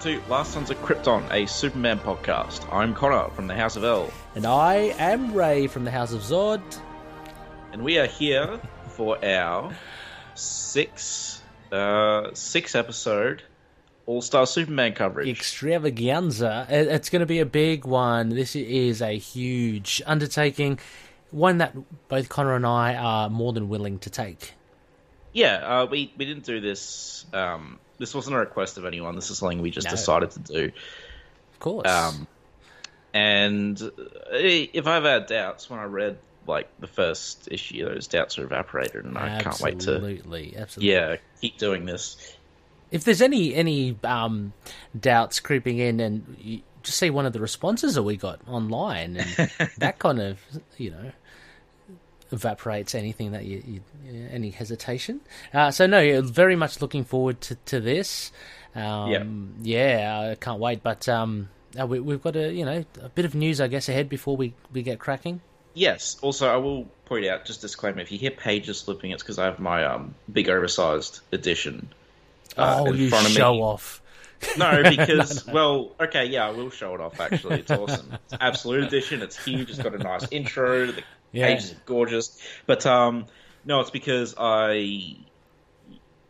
to Last Sons of Krypton, a Superman podcast. I'm Connor from the House of El, And I am Ray from the House of Zod. and we are here for our six uh, six episode All Star Superman coverage. Extravaganza. It's going to be a big one. This is a huge undertaking, one that both Connor and I are more than willing to take. yeah, uh, we we didn't do this. Um, this wasn't a request of anyone. This is something we just No. decided to do. Of course. Um, and uh, if I've had doubts when I read like the first issue, those doubts are evaporated, and I can't wait to Absolutely, absolutely. yeah keep doing this. If there's any any um, doubts creeping in, and you just see one of the responses that we got online, and that kind of you know evaporates anything that you, you any hesitation. Uh, so no, yeah, very much looking forward to to this. Um, yeah, I can't wait. But um, uh, we, we've got a you know a bit of news, I guess, ahead before we we get cracking. Yes. Also, I will point out just disclaimer: if you hear pages slipping, it's because I have my um, big oversized edition. uh, oh, in you front of show me. off. No, because well, okay, yeah, I will show it off. Actually, it's awesome. It's Absolute edition. It's huge. It's got a nice intro. The Yeah. are gorgeous. But um, no, it's because I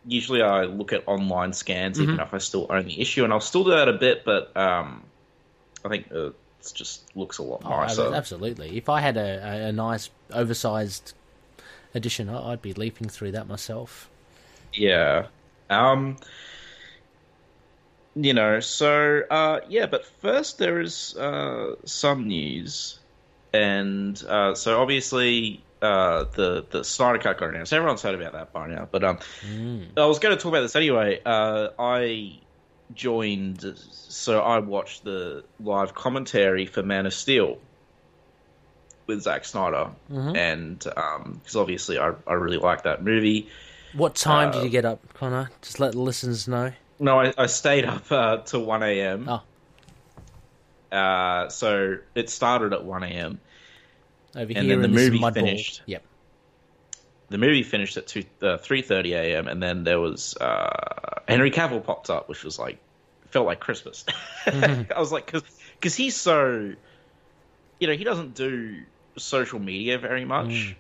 usually I look at online scans, Mm-hmm. even if I still own the issue, and I'll still do that a bit. But um, I think uh, it just looks a lot Oh, nicer. absolutely. If I had a, a, nice oversized edition, I- I'd be leaping through that myself. Yeah. Um you know, so uh yeah, but first there is uh some news. And uh so obviously uh the the Snyder Cut got announced. Everyone's heard about that by now. But um I was gonna talk about this anyway. Uh I joined so I watched the live commentary for Man of Steel with Zack Snyder. And um because obviously I I really like that movie. What time Uh, did you get up, Connor? Just let the listeners know. No, I, I stayed up uh, till one a.m. Oh. Uh, so it started at one a.m. Over And here then the movie mud ball. finished. Yep. The movie finished at two uh, three thirty a.m. and then there was uh, Henry Cavill popped up, which was like felt like Christmas. Mm-hmm. I was like, because he's so, you know, he doesn't do social media very much. Mm.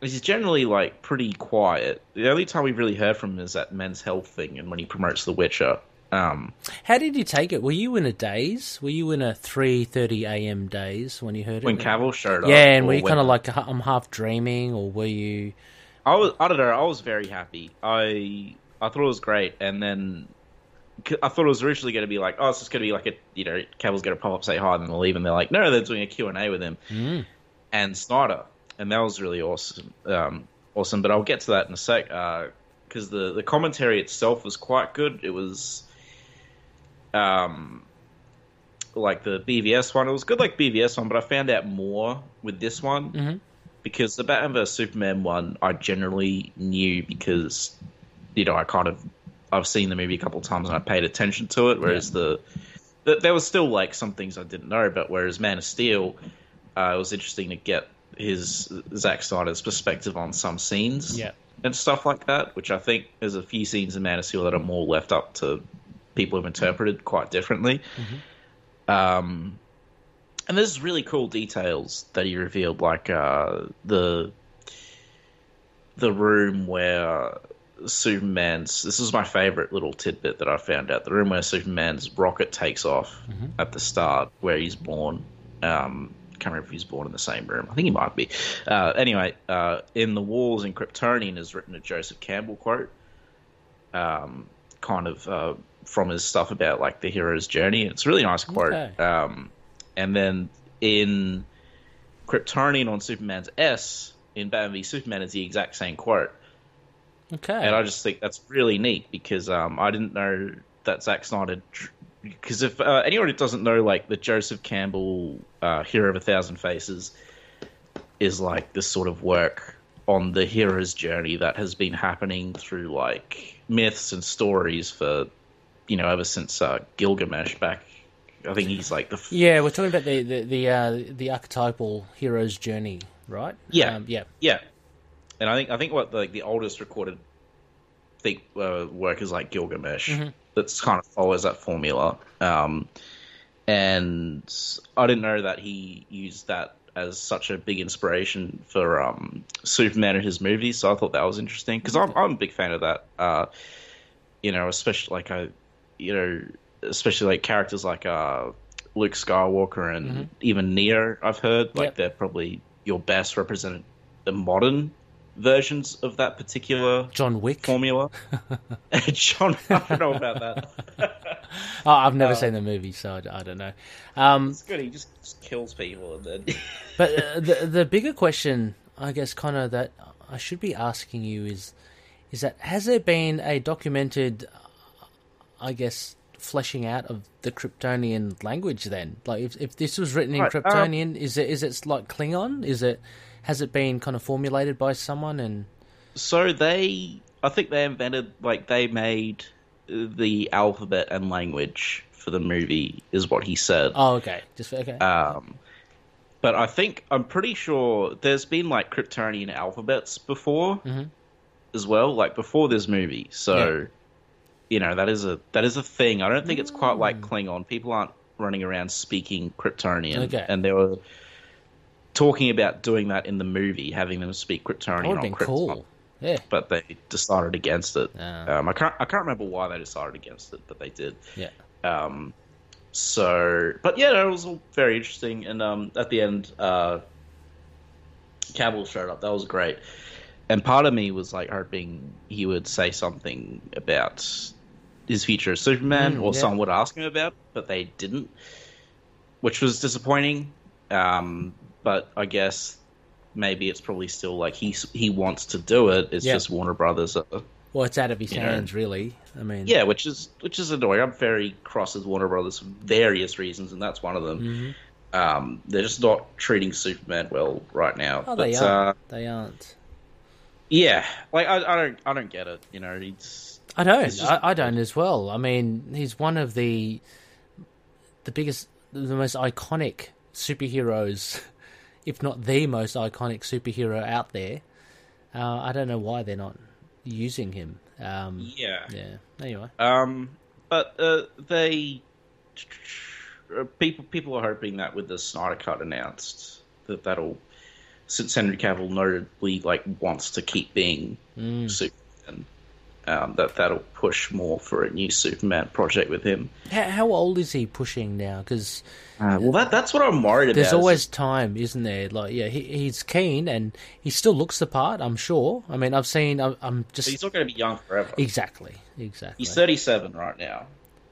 He's generally like pretty quiet. The only time we've really heard from him is that Men's Health thing and when he promotes The Witcher. Um, How did you take it? Were you in a daze? Were you in a three thirty a.m. daze when you heard when it? When Cavill showed up. yeah, and were you kind of like I'm half dreaming, or were you? I was, I don't know. I was very happy. I I thought it was great, and then I thought it was originally going to be like, oh, it's just going to be like a you know, Cavill's going to pop up, say hi, and then leave. And they're like, no, they're doing a Q and A with him and Snyder, and that was really awesome. Um, awesome, but I'll get to that in a sec because the the commentary itself was quite good. It was, um, like the BVS one. It was good like BVS one, but I found out more with this one Mhm. because the Batman vs Superman one I generally knew because you know I kind of I've seen the movie a couple of times and I paid attention to it, whereas the, the there was still like some things I didn't know. But whereas Man of Steel, uh, it was interesting to get his Zack Snyder's perspective on some scenes Yeah. and stuff like that, which I think there's a few scenes in Man of Steel that are more left up to people who've interpreted quite differently. Um, and there's really cool details that he revealed, like uh, the the room where Superman's. This is my favorite little tidbit that I found out. The room where Superman's rocket takes off at the start, where he's born. Um, can't remember if he's born in the same room. I think he might be. Uh, anyway, uh, in the walls in Kryptonian is written a Joseph Campbell quote, um, kind of uh, from his stuff about like the hero's journey. It's a really nice quote. Okay. Um, and then in Kryptonian on Superman's S in Batman v Superman is the exact same quote. Okay. And I just think that's really neat because um, I didn't know that Zack Snyder. Because if uh, anyone who doesn't know, like the Joseph Campbell uh, Hero of a Thousand Faces is like this sort of work on the hero's journey that has been happening through like myths and stories for you know ever since uh, Gilgamesh back. I think he's like the f- yeah, we're talking about the the the, uh, the archetypal hero's journey, right? Yeah. Um, yeah. Yeah, and I think I think what like the oldest recorded think uh, work is like Gilgamesh, that's kind of follows that formula. Um, and I didn't know that he used that as such a big inspiration for um, Superman in his movies. So I thought that was interesting because I'm, I'm a big fan of that. Uh, you know, especially like I, you know, especially like characters like uh, Luke Skywalker and Mm-hmm. even Neo. I've heard like Yep. they're probably your best represented the modern versions of that particular John Wick. formula. John, I don't know about that. Oh, I've never seen the movie, so I, I don't know. Um, It's good. He just, just kills people and then. but uh, the the bigger question, I guess, Connor, that I should be asking you is, is that has there been a documented, I guess, fleshing out of the Kryptonian language? Then, like, if if this was written in Right, um, Kryptonian, is it is it like Klingon? Is it has it been kind of formulated by someone and So they, I think they invented, like, they made the alphabet and language for the movie, is what he said. oh, okay, just okay, Um, but I think I'm pretty sure there's been like Kryptonian alphabets before Mhm. as well, like before this movie. So, Yeah. You know, that is a that is a thing. I don't think it's quite Mm. like Klingon. People aren't running around speaking Kryptonian, Okay. and they were talking about doing that in the movie, having them speak Kryptonian on Krypton cool. Yeah, but they decided against it. Ah. Um, I can't I can't remember why they decided against it, but they did. yeah. Um, so, but yeah, no, it was all very interesting. And um, at the end, uh, Cavill showed up. That was great. And part of me was like hoping he would say something about his future as Superman, Mm, or yeah. someone would ask him about, but they didn't, which was disappointing. Um, but I guess maybe it's probably still like he he wants to do it. It's Yeah. just Warner Brothers. Are, Well, it's out of his You know. hands, really. I mean, yeah, which is which is annoying. I'm very cross with Warner Brothers for various reasons, and that's one of them. Mhm. Um, they're just not treating Superman well right now. Oh, but they uh, aren't. They aren't. yeah, like I, I don't I don't get it. You know, he's I don't. Just- I, I don't as well. I mean, he's one of the the biggest, the most iconic superheroes, if not the most iconic superhero out there. Uh, I don't know why they're not using him. Um, yeah. yeah. Anyway, Um, but uh, they uh, people people are hoping that with the Snyder Cut announced that that'll since Henry Cavill notably like wants to keep being Mm. Superman, um, that that'll push more for a new Superman project with him. how, how old is he pushing now? Because Uh, well, that that's what I'm worried about. there's always time, isn't there? Like, yeah, he, he's keen and he still looks the part. I'm sure. I mean, I've seen. I'm, I'm just he's not going to be young forever. exactly, exactly. He's 37 right now.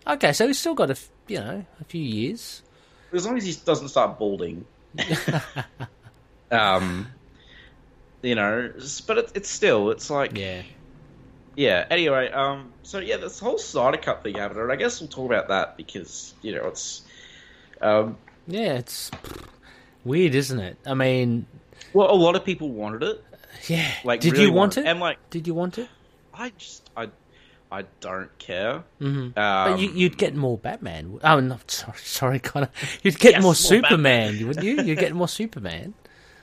Okay, so he's still got a you know a few years. As long as he doesn't start balding. um, you know, but it, it's still, it's like, Yeah. Yeah. Anyway, um, so yeah, this whole Snyder Cut thing happened, and I guess we'll talk about that because you know it's, um, Yeah, it's weird, isn't it? I mean, well, a lot of people wanted it. yeah. Like, Did really you want wanted it? And like, Did you want it? I just, I, I don't care. hmm Um, but you, you'd get more Batman. Oh, no, sorry, sorry, Connor. You'd get Yes, more more Superman, wouldn't you? You'd get more Superman.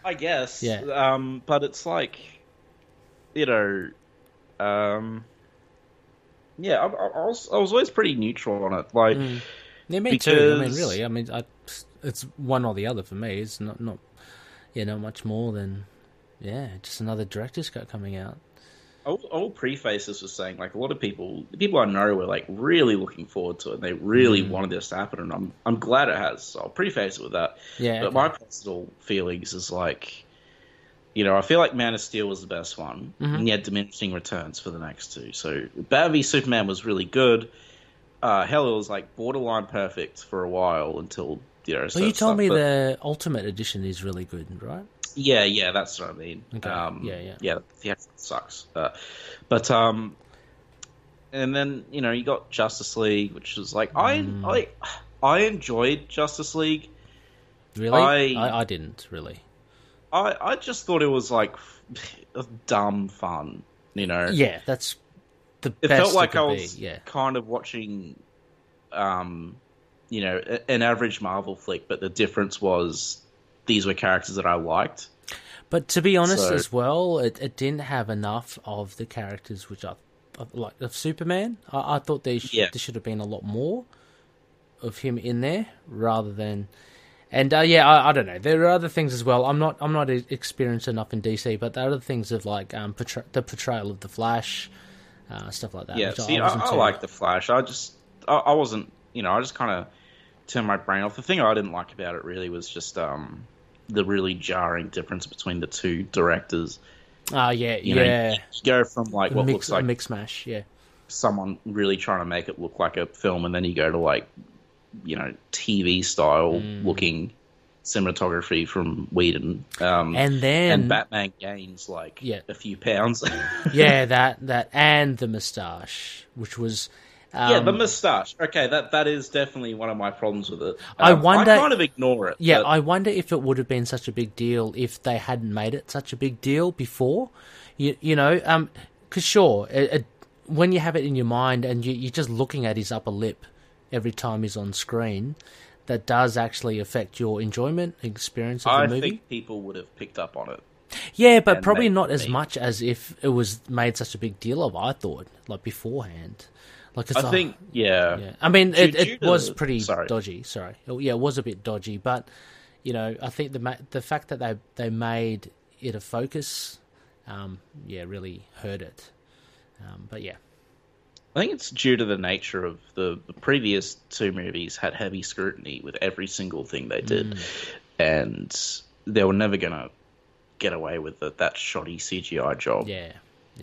I guess. Yeah. Um, but it's like, you know, um, yeah, I, I, was I was always pretty neutral on it. Like, Mm. Yeah, me too. I mean, Because- really, I mean, I, it's one or the other for me. It's not, not, yeah, not much more than, yeah, just another director's cut coming out. I'll, I'll preface this with saying, like, a lot of people, the people I know, were like really looking forward to it. and They really Mm. wanted this to happen, and I'm I'm glad it has. So I'll preface it with that. Yeah, But okay. my personal feelings is like, you know, I feel like Man of Steel was the best one, Mhm. and had diminishing returns for the next two. So Batman v Superman was really good. Uh, hell, it was like borderline perfect for a while until you know. Well, you told me but- the Ultimate Edition is really good, right? Yeah, yeah, that's what I mean. Okay, Um, yeah, yeah. yeah, yeah, it sucks. Uh, but um, and then you know you got Justice League, which was like Mm. I I I enjoyed Justice League. Really? I- I, I didn't really. I I just thought it was like dumb fun. You know, Yeah, that's the it felt like it I was be. Yeah, kind of watching, um, you know, an average Marvel flick, but the difference was these were characters that I liked. but to be honest, So- as well, it, it didn't have enough of the characters which I like of Superman. I, I thought there, sh- Yeah. there should have been a lot more of him in there rather than. And uh, yeah, I, I don't know. There are other things as well. I'm not I'm not experienced enough in DC, but there are other things of like um, portray- the portrayal of the Flash, uh, stuff like that. Yeah, see, I, I too- like the Flash. I just, I, I wasn't, you know, I just kind of turned my brain off. The thing I didn't like about it really was just um, the really jarring difference between the two directors. Ah, yeah, You know, yeah. you go from like what mix, looks like a mix mash. Yeah, someone really trying to make it look like a film, and then you go to like, you know, TV style Mm. looking cinematography from Whedon. Um, and then and Batman gains like Yeah. a few pounds. yeah, that that and the moustache, which was um, yeah, the moustache. Okay, that that is definitely one of my problems with it. I Um, wonder- I kind of ignore it. Yeah, but- I wonder if it would have been such a big deal if they hadn't made it such a big deal before. You you know, um, because sure, it, it, when you have it in your mind and you, you're just looking at his upper lip every time he's on screen, that does actually affect your enjoyment experience of the movie. I think people would have picked up on it. yeah, but probably not as me. much as if it was made such a big deal of. I thought like beforehand. Like I a- think, yeah, Yeah, I mean, it, it was pretty sorry. dodgy. Sorry, yeah, it was a bit dodgy, but you know, I think the ma- the fact that they they made it a focus, um, yeah, really hurt it. Um, but yeah, I think it's due to the nature of the, the previous two movies had heavy scrutiny with every single thing they did, and they were never gonna get away with the, that shoddy CGI job. yeah,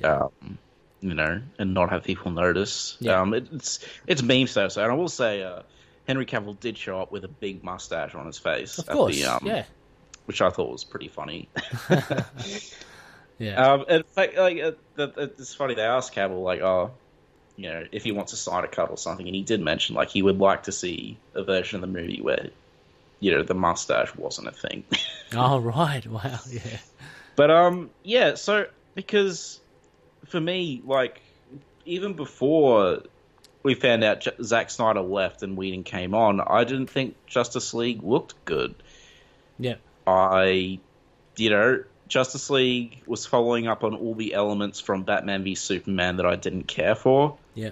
um, you know, and not have people notice. Yeah. Um, it, it's it's meme stuff. So, and I will say, uh, Henry Cavill did show up with a big mustache on his face, of course, the, um, yeah, which I thought was pretty funny. yeah, um, in fact, like uh, the, it's funny they asked Cavill like, oh, you know, if he wants a side cut or something, and he did mention like he would like to see a version of the movie where, you know, the mustache wasn't a thing. oh right, wow, yeah, But um, yeah. So because for me, like even before we found out J- Zack Snyder left and Whedon came on, I didn't think Justice League looked good. yeah, I, you know, Justice League was following up on all the elements from Batman v Superman that I didn't care for. Yeah,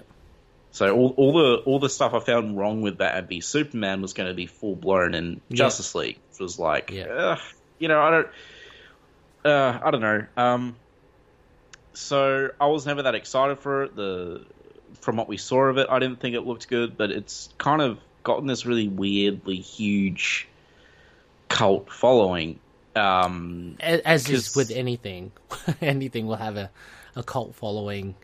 So all, all the all the stuff I found wrong with Batman v Superman was going to be full blown in Yeah. Justice League. It was like, Yeah. you know, I don't, uh, I don't know. Um, so I was never that excited for it. The from what we saw of it, I didn't think it looked good, but it's kind of gotten this really weirdly huge cult following. Um, A- as is with anything, anything will have a, a cult following.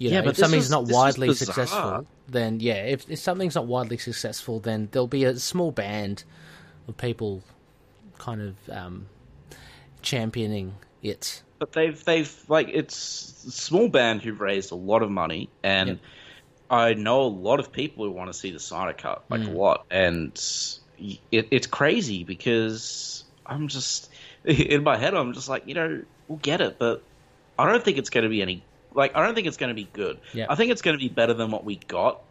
You know, Yeah, but if something's is- not widely successful, then yeah, if, if something's not widely successful, then there'll be a small band of people kind of um, championing it. but they've they've like it's a small band who've raised a lot of money and Yep. I know a lot of people who want to see the Snyder cut like Mm. a lot and it, it's crazy because I'm just in my head I'm just like you know we'll get it but I don't think it's going to be any like I don't think it's going to be good Yeah. I think it's going to be better than what we got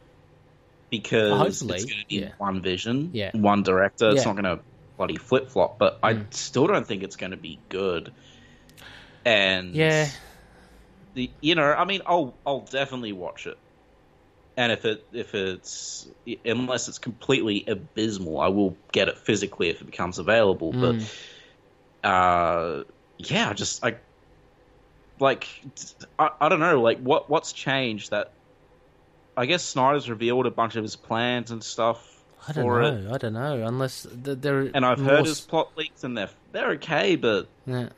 because Hopefully, it's going to be yeah. one vision Yeah. one director it's not going to bloody flip flop but I Mm. still don't think it's going to be good and Yeah, the, you know, I mean, I'll I'll definitely watch it, and if it if it's unless it's completely abysmal, I will get it physically if it becomes available. Mm. But uh, yeah, I just I like I, I don't know, like what what's changed that. I guess Snyder's revealed a bunch of his plans and stuff I don't for know. it, I don't know. Unless th- there, and I've more heard his plot leaks, and they're they're okay, but Yeah.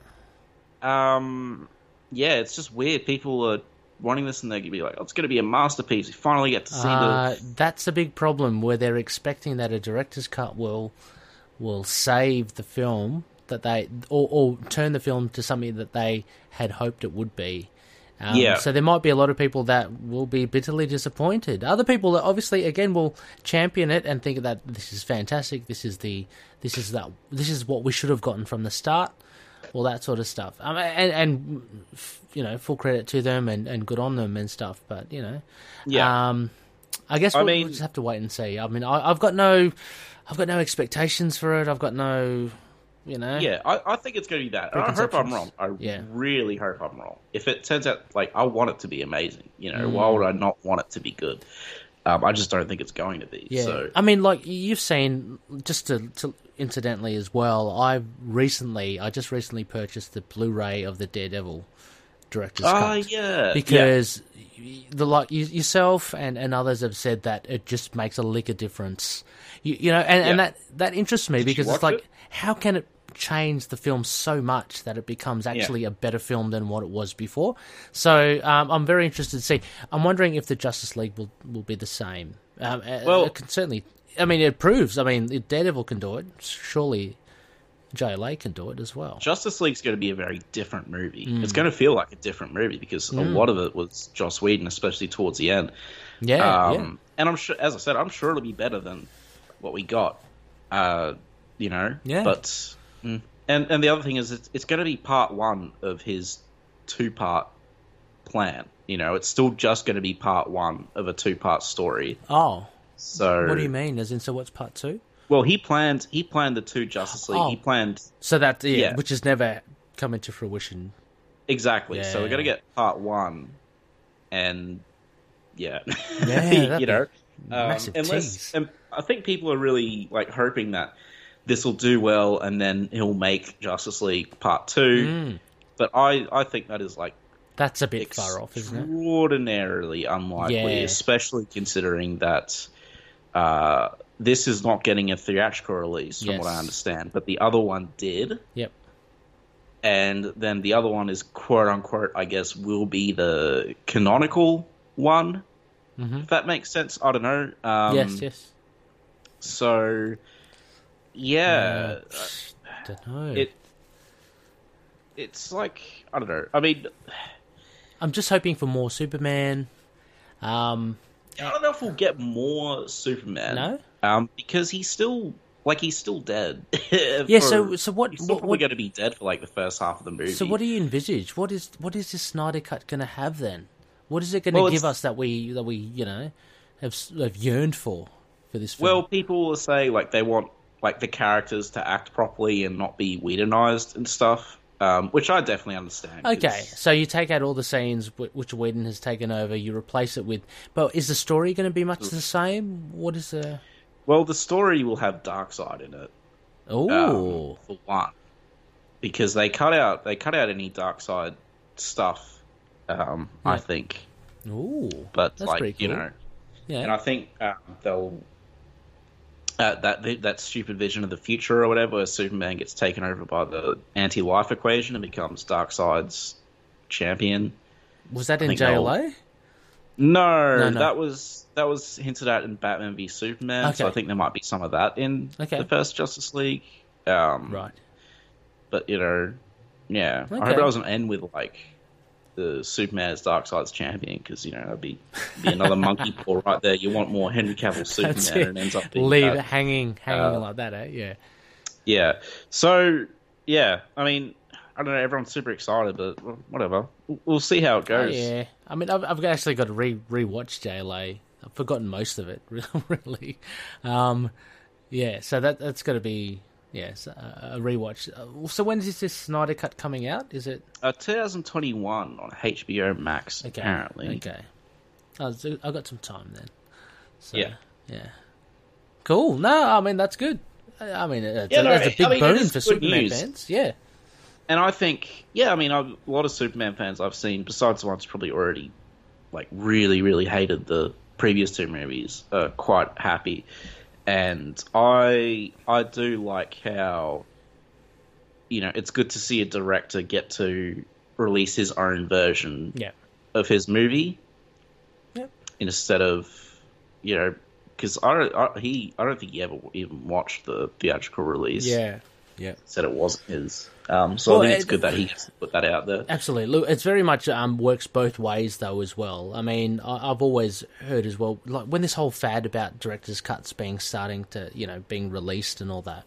um, yeah, it's just weird. People are wanting this, and they're gonna be like, "Oh, it's gonna be a masterpiece." We finally get to see Uh, the. that's a big problem where they're expecting that a director's cut will will save the film that they or, or turn the film to something that they had hoped it would be. Um, Yeah. So there might be a lot of people that will be bitterly disappointed. Other people that obviously again will champion it and think that this is fantastic. This is the this is that this is what we should have gotten from the start. All that sort of stuff. Um, and, and you know, full credit to them and, and good on them and stuff. But you know, Yeah, um, I guess we'll, mean- we'll just have to wait and see. I mean, I, I've got no, I've got no expectations for it. I've got no, You know? Yeah, I, I think it's going to be that. And I hope I'm wrong. I Yeah. really hope I'm wrong. If it turns out like I want it to be amazing, you know, Mm. why would I not want it to be good? Um, I just don't think it's going to be. Yeah, So I mean, like you've seen, just to, to incidentally as well. I recently, I just recently purchased the Blu-ray of the Daredevil director's Ah, cut yeah, because y the like you, yourself and, and others have said that it just makes a lick of difference. You, you know, and, and that that interests me you because it's like, it? How can it change the film so much that it becomes actually a better film than what it was before? So um, I'm very interested to see. I'm wondering if the Justice League will will be the same. Um, uh, Well- it can certainly. I mean, it proves. I mean, Daredevil can do it. Surely, JLA can do it as well. Justice League's going to be a very different movie. Mm. It's going to feel like a different movie because a lot of it was Joss Whedon, especially towards the end. Yeah, Um, yeah. And I'm sure, as I said, I'm sure it'll be better than what we got. Uh, you know. Yeah. But mm. and and the other thing is, it's, it's going to be part one of his two part plan. You know, it's still just going to be part one of a two part story. Oh, So what do you mean? As in, so what's part two? Well, he planned he planned the two Justice League. Oh. He planned So that yeah, Yeah. which has never come into fruition. exactly. So we're gonna get part one, and yeah, Yeah, you know, um, massive unless tease. and I think people are really like hoping that this will do well, and then he'll make Justice League Part Two. Mm, But I I think that is like that's a bit far off, isn't it? extraordinarily unlikely, Yeah. especially considering that uh, this is not getting a theatrical release, from what I understand. But the other one did. Yep. and then the other one is quote unquote, I guess, will be the canonical one. Mhm. If that makes sense, I don't know. Um, yes, yes. So, yeah, Don't know. it it's like I don't know. I mean, I'm just hoping for more Superman. Um, I don't know if we'll get more Superman. No? um, because he's still like he's still dead. yeah. For- So, so what? he's still What, probably going to be dead for like the first half of the movie. so, what do you envisage? What is what is this Snyder cut going to have then? What is it going to Well, give us that we that we you know have, s- have yearned for for this film? Well, people will say like they want like the characters to act properly and not be Whedonized and stuff, um, which I definitely understand. Okay, so you take out all the scenes wh- which Whedon has taken over, you replace it with. But is the story going to be much the same? What is the? Well, the story will have Darkseid in it. Oh, um, for one, because they cut out they cut out any Darkseid stuff. Um, I think, oh, but That's like pretty you know, yeah, and I think um, they'll. Uh, that that stupid vision of the future or whatever, where Superman gets taken over by the anti-life equation and becomes Darkseid's champion. was that in JLA? No, No, no. that was that was hinted at in Batman v Superman. So I think there might be some of that in Okay. the first Justice League. Um, Right. But you know, yeah, I Okay. hope it doesn't end with like the Superman as Darkseid's champion because you know that'd be, be another monkey paw right there. You want more Henry Cavill Superman, and it ends up being Leave it hanging, hanging uh, like that, eh? Yeah. Yeah. So yeah, I mean, I don't know. Everyone's super excited, but whatever. We'll- We'll see how it Oh, goes. yeah. I mean, I've, I've actually got to re rewatch JLA. I've forgotten most of it, really. Um, yeah, so that that's got to be yes a, a rewatch. Uh, So when is this Snyder cut coming out? Is it Uh, 2021 on HBO Max. okay? Apparently. okay. Oh, so I've got some time then. So, Yeah. yeah. Cool. No, I mean that's good. I I mean, it's, Yeah, a, no, that's a I big mean, boon for Superman news. fans. Yeah. And I think, yeah, I mean, I've, a lot of Superman fans I've seen, besides the ones probably already, like, really, really hated the previous two movies, are quite happy. And I, I do like how, you know, it's good to see a director get to release his own version Yeah. of his movie Yep. instead of, you know, because I don't, I, he, I don't think he ever even watched the theatrical release. Yeah. Yeah. said it wasn't his. Um, so Well, I think it's it- good that he gets to put that out there. Absolutely. Look, it's very much um, works both ways though as well. I mean, I, I've always heard as well, like when this whole fad about director's cuts being starting to, you know, being released and all that,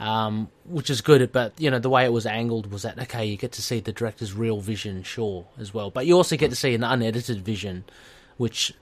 um, which is good. But you know, the way it was angled was that okay, you get to see the director's real vision, sure, as well, but you also get to see an unedited vision, which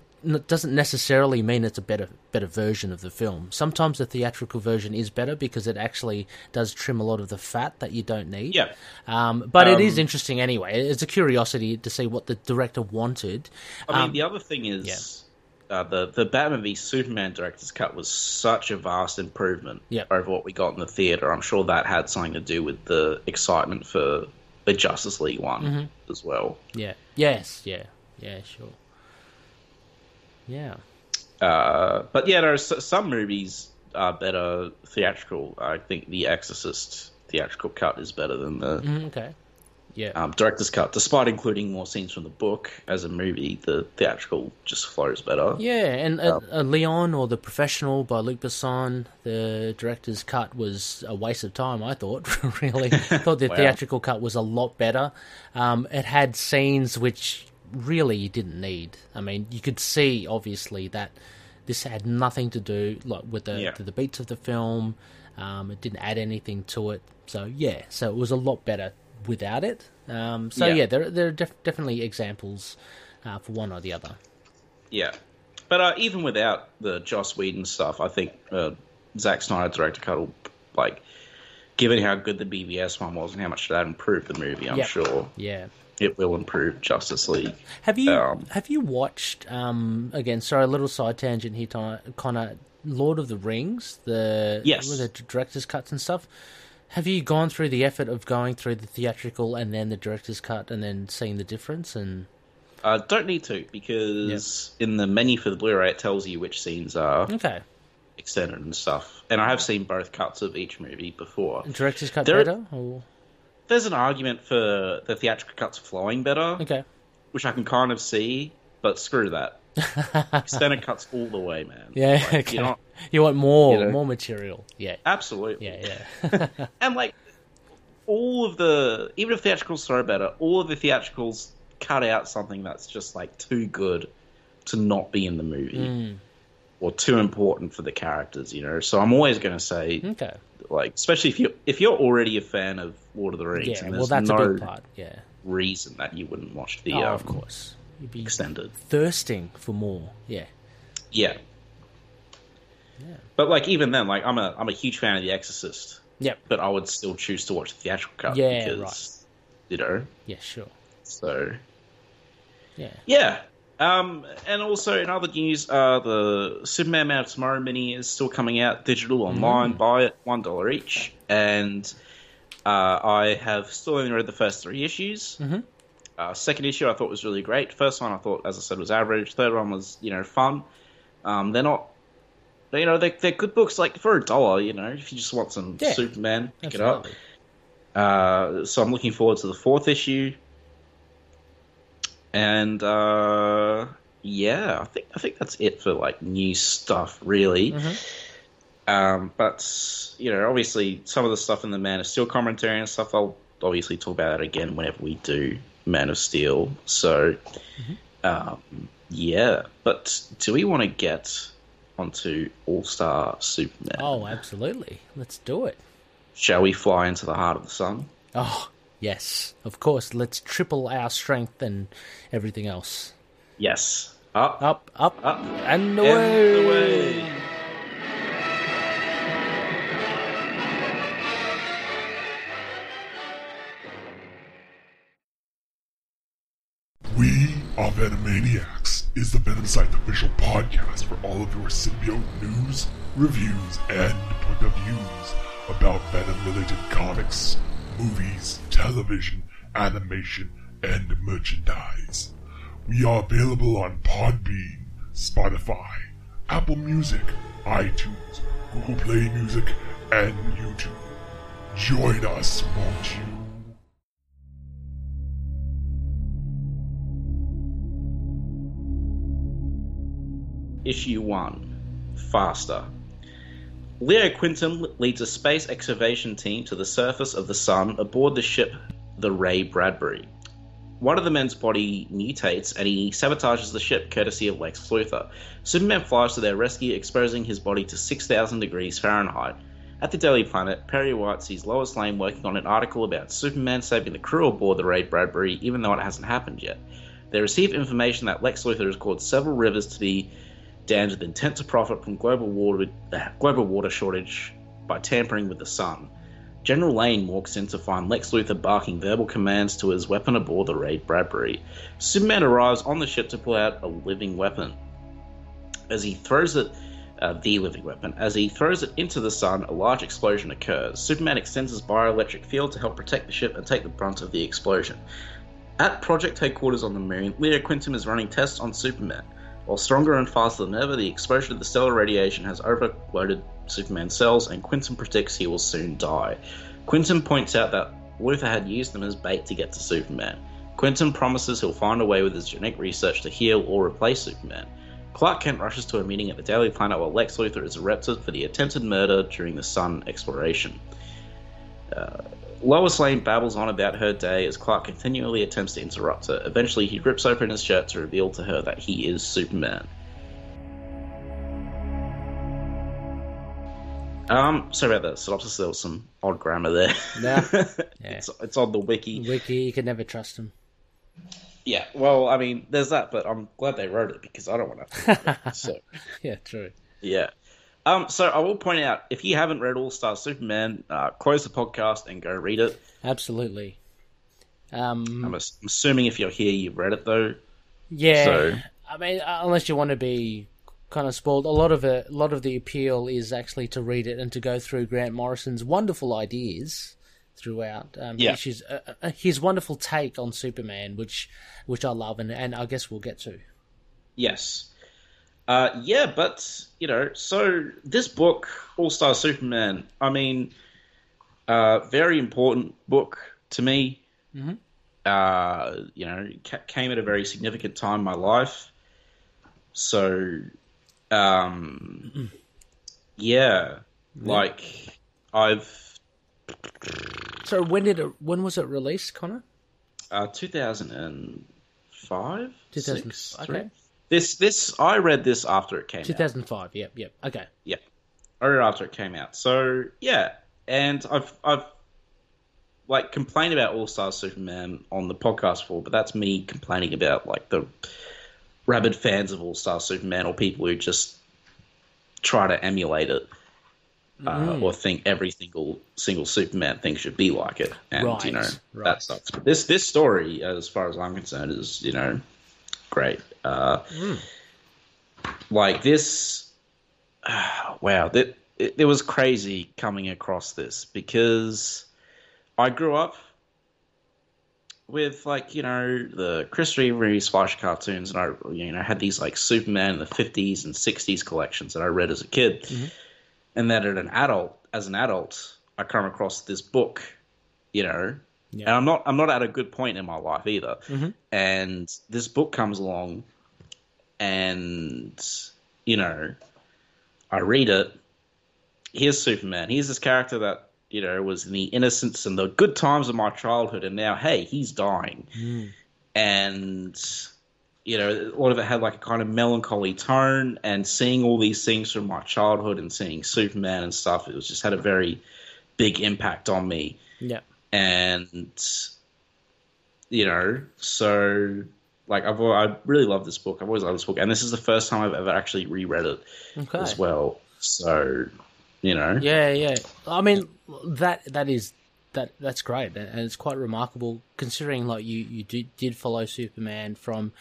doesn't necessarily mean it's a better better version of the film. Sometimes the theatrical version is better because it actually does trim a lot of the fat that you don't need. Yeah. Um, but it is Um, interesting anyway. It's a curiosity to see what the director wanted. I mean, Um, the other thing is uh, the the Batman v Superman director's cut was such a vast improvement Yep. over what we got in the theater. I'm sure that had something to do with the excitement for the Justice League one Mm-hmm. as well. Yeah. Yes. Yeah. Yeah. Sure. Yeah. Uh, but yeah, there are s- some movies are better theatrical. I think The Exorcist theatrical cut is better than the Mm, okay. Yeah. um, director's cut, despite including more scenes from the book as a movie. The theatrical just flows better. Yeah, and uh, uh, Leon or The Professional by Luc Besson, the director's cut was a waste of time, I thought, really. thought the Wow. theatrical cut was a lot better. Um, it had scenes which really you didn't need. I mean, you could see, obviously, that this had nothing to do like with the, Yeah. the beats of the film. Um, it didn't add anything to it. So, yeah, so it was a lot better without it. Um, so, Yeah. yeah, there, there are def- definitely examples uh, for one or the other. Yeah, but uh, even without the Joss Whedon stuff, I think uh, Zack Snyder director cut will like, given how good the BVS one was and how much that improved the movie, I'm Yep. sure Yeah. It will improve Justice League. Have you Um, have you watched um again? Sorry, a little side tangent here, Connor. Lord of the Rings, the Yes. with the director's cuts and stuff. Have you gone through the effort of going through the theatrical and then the director's cut and then seeing the difference? And Uh, don't need to because in the menu for the Blu-ray it tells you which scenes are okay, extended and stuff. And I have seen both cuts of each movie before. director's cut There- better? Or... There's an argument for the theatrical cuts flowing better, Okay, which I can kind of see, but screw that. Extended cuts all the way, man. yeah, Like, okay. you you want more you know. more material? Yeah, absolutely. yeah, yeah. And like all of the, even if theatricals throw better, all of the theatricals cut out something that's just like too good to not be in the movie Mm, or too important for the characters. You know, so I'm always going to say, okay, like, especially if you if you're already a fan of Lord of the Rings, yeah. and Well, that's no a big part. Yeah, reason that you wouldn't watch the oh, um, of course. You'd be extended. thirsting for more. Yeah. Yeah. Yeah. But like even then, like I'm a I'm a huge fan of The Exorcist, Yep. but I would still choose to watch the theatrical cut Yeah, because you know. Yeah. Sure. So Yeah. yeah. Um, and also in other news, uh, the Superman Man of Tomorrow mini is still coming out digital online. Buy it one dollar each, and uh, I have still only read the first three issues. Mhm. Uh, second issue I thought was really great. First one I thought, as I said, was average. Third one was you know fun. Um, they're not. You know, they're, they're good books. Like for a dollar, you know, if you just want some Yeah, Superman, pick Absolutely. it up. Uh, so I'm looking forward to the fourth issue. And uh, yeah, I think I think that's it for like new stuff, really. Mhm. Um, but you know, obviously, some of the stuff in the Man of Steel commentary and stuff, I'll obviously talk about that again whenever we do Man of Steel. So, um, yeah. But do we want to get onto All Star Superman? Oh, absolutely. Let's do it. Shall we fly into the heart of the sun? Oh, yes. Of course. Let's triple our strength and everything else. Yes. Up, Up, up, up, and and away. away. We are Venomaniacs is the Venom Site official podcast for all of your symbiote news, reviews, and point of views about Venom-related comics, movies, television, animation, and merchandise. We are available on Podbean, Spotify, Apple Music, iTunes, Google Play Music, and YouTube. Join us, won't you? Issue 1 Faster. Leo Quintum leads a space excavation team to the surface of the sun aboard the ship the Ray Bradbury. One of the men's body mutates and he sabotages the ship courtesy of Lex Luthor. Superman flies to their rescue, exposing his body to 6,000 degrees Fahrenheit. At the Daily Planet, Perry White sees Lois Lane working on an article about Superman saving the crew aboard the Ray Bradbury, even though it hasn't happened yet. They receive information that Lex Luthor has caused several rivers to be dammed with intent to profit from global water, uh, global water shortage by tampering with the sun. General Lane walks in to find Lex Luthor barking verbal commands to his weapon aboard the Ray Bradbury. Superman arrives on the ship to pull out a living weapon. As he throws it, uh, the living weapon, as he throws it into the sun, a large explosion occurs. Superman extends his bioelectric field to help protect the ship and take the brunt of the explosion. At Project Headquarters on the moon, Leo Quintum is running tests on Superman. While stronger and faster than ever, the exposure to the stellar radiation has overloaded Superman's cells, and Quintum predicts he will soon die. Quintum points out that Luthor had used them as bait to get to Superman. Quintum promises he'll find a way with his genetic research to heal or replace Superman. Clark Kent rushes to a meeting at the Daily Planet while Lex Luthor is arrested for the attempted murder during the Sun exploration. Uh, Lois Lane babbles on about her day as Clark continually attempts to interrupt her. Eventually, he rips open his shirt to reveal to her that he is Superman. Um, sorry about that synopsis. There was some odd grammar there. Yeah. Yeah. it's, it's on the wiki. Wiki, you can never trust him. Yeah, well, I mean, there's that, but I'm glad they wrote it because I don't want to. so, Yeah, true. yeah. Um, so I will point out if you haven't read All Star Superman, uh, close the podcast and go read it. Absolutely. Um, I'm, ass- I'm assuming if you're here, you've read it though. yeah. so- I mean, uh, unless you want to be kind of spoiled, a lot of it, a lot of the appeal is actually to read it and to go through Grant Morrison's wonderful ideas throughout um, Yeah. issues. Uh, uh, his wonderful take on Superman, which which I love, and, and I guess we'll get to. Yes. Uh, yeah, but you know, so this book, All Star Superman. I mean, uh, very important book to me. Mhm. Uh, you know, ca- came at a very significant time in my life. So, um, yeah, like I've So when did it? When was it released, Connor? uh, 2005, 2000 okay. three? This this I read this after it came out. Two thousand five. Yep. Yep. Okay. Yeah, I read it after it came out. So yeah, and I've I've like complained about All Star Superman on the podcast before, but that's me complaining about like the rabid fans of All Star Superman or people who just try to emulate it. Uh, or think every single single Superman thing should be like it, and Right, you know right. that sucks. But this this story, as far as I'm concerned, is you know great. Uh, Like this, wow, that it, it was crazy coming across this because I grew up with like you know the Chris Reeve Splash cartoons, and I you know had these like Superman in the fifties and sixties collections that I read as a kid, and then at an adult, as an adult, I come across this book, you know, Yeah. and I'm not I'm not at a good point in my life either, mm-hmm. and this book comes along, and you know, I read it. Here's Superman. Here's this character that you know was in the innocence and the good times of my childhood, and now hey, he's dying, mm. and you know a lot of it had like a kind of melancholy tone. And seeing all these things from my childhood and seeing Superman and stuff, it was just had a very big impact on me Yeah. And you know, so like I've I really love this book. I've always loved this book, and this is the first time I've ever actually reread it Okay. as well. So you know, Yeah, yeah. I mean, that that is that that's great, and it's quite remarkable considering like you you did, did follow Superman from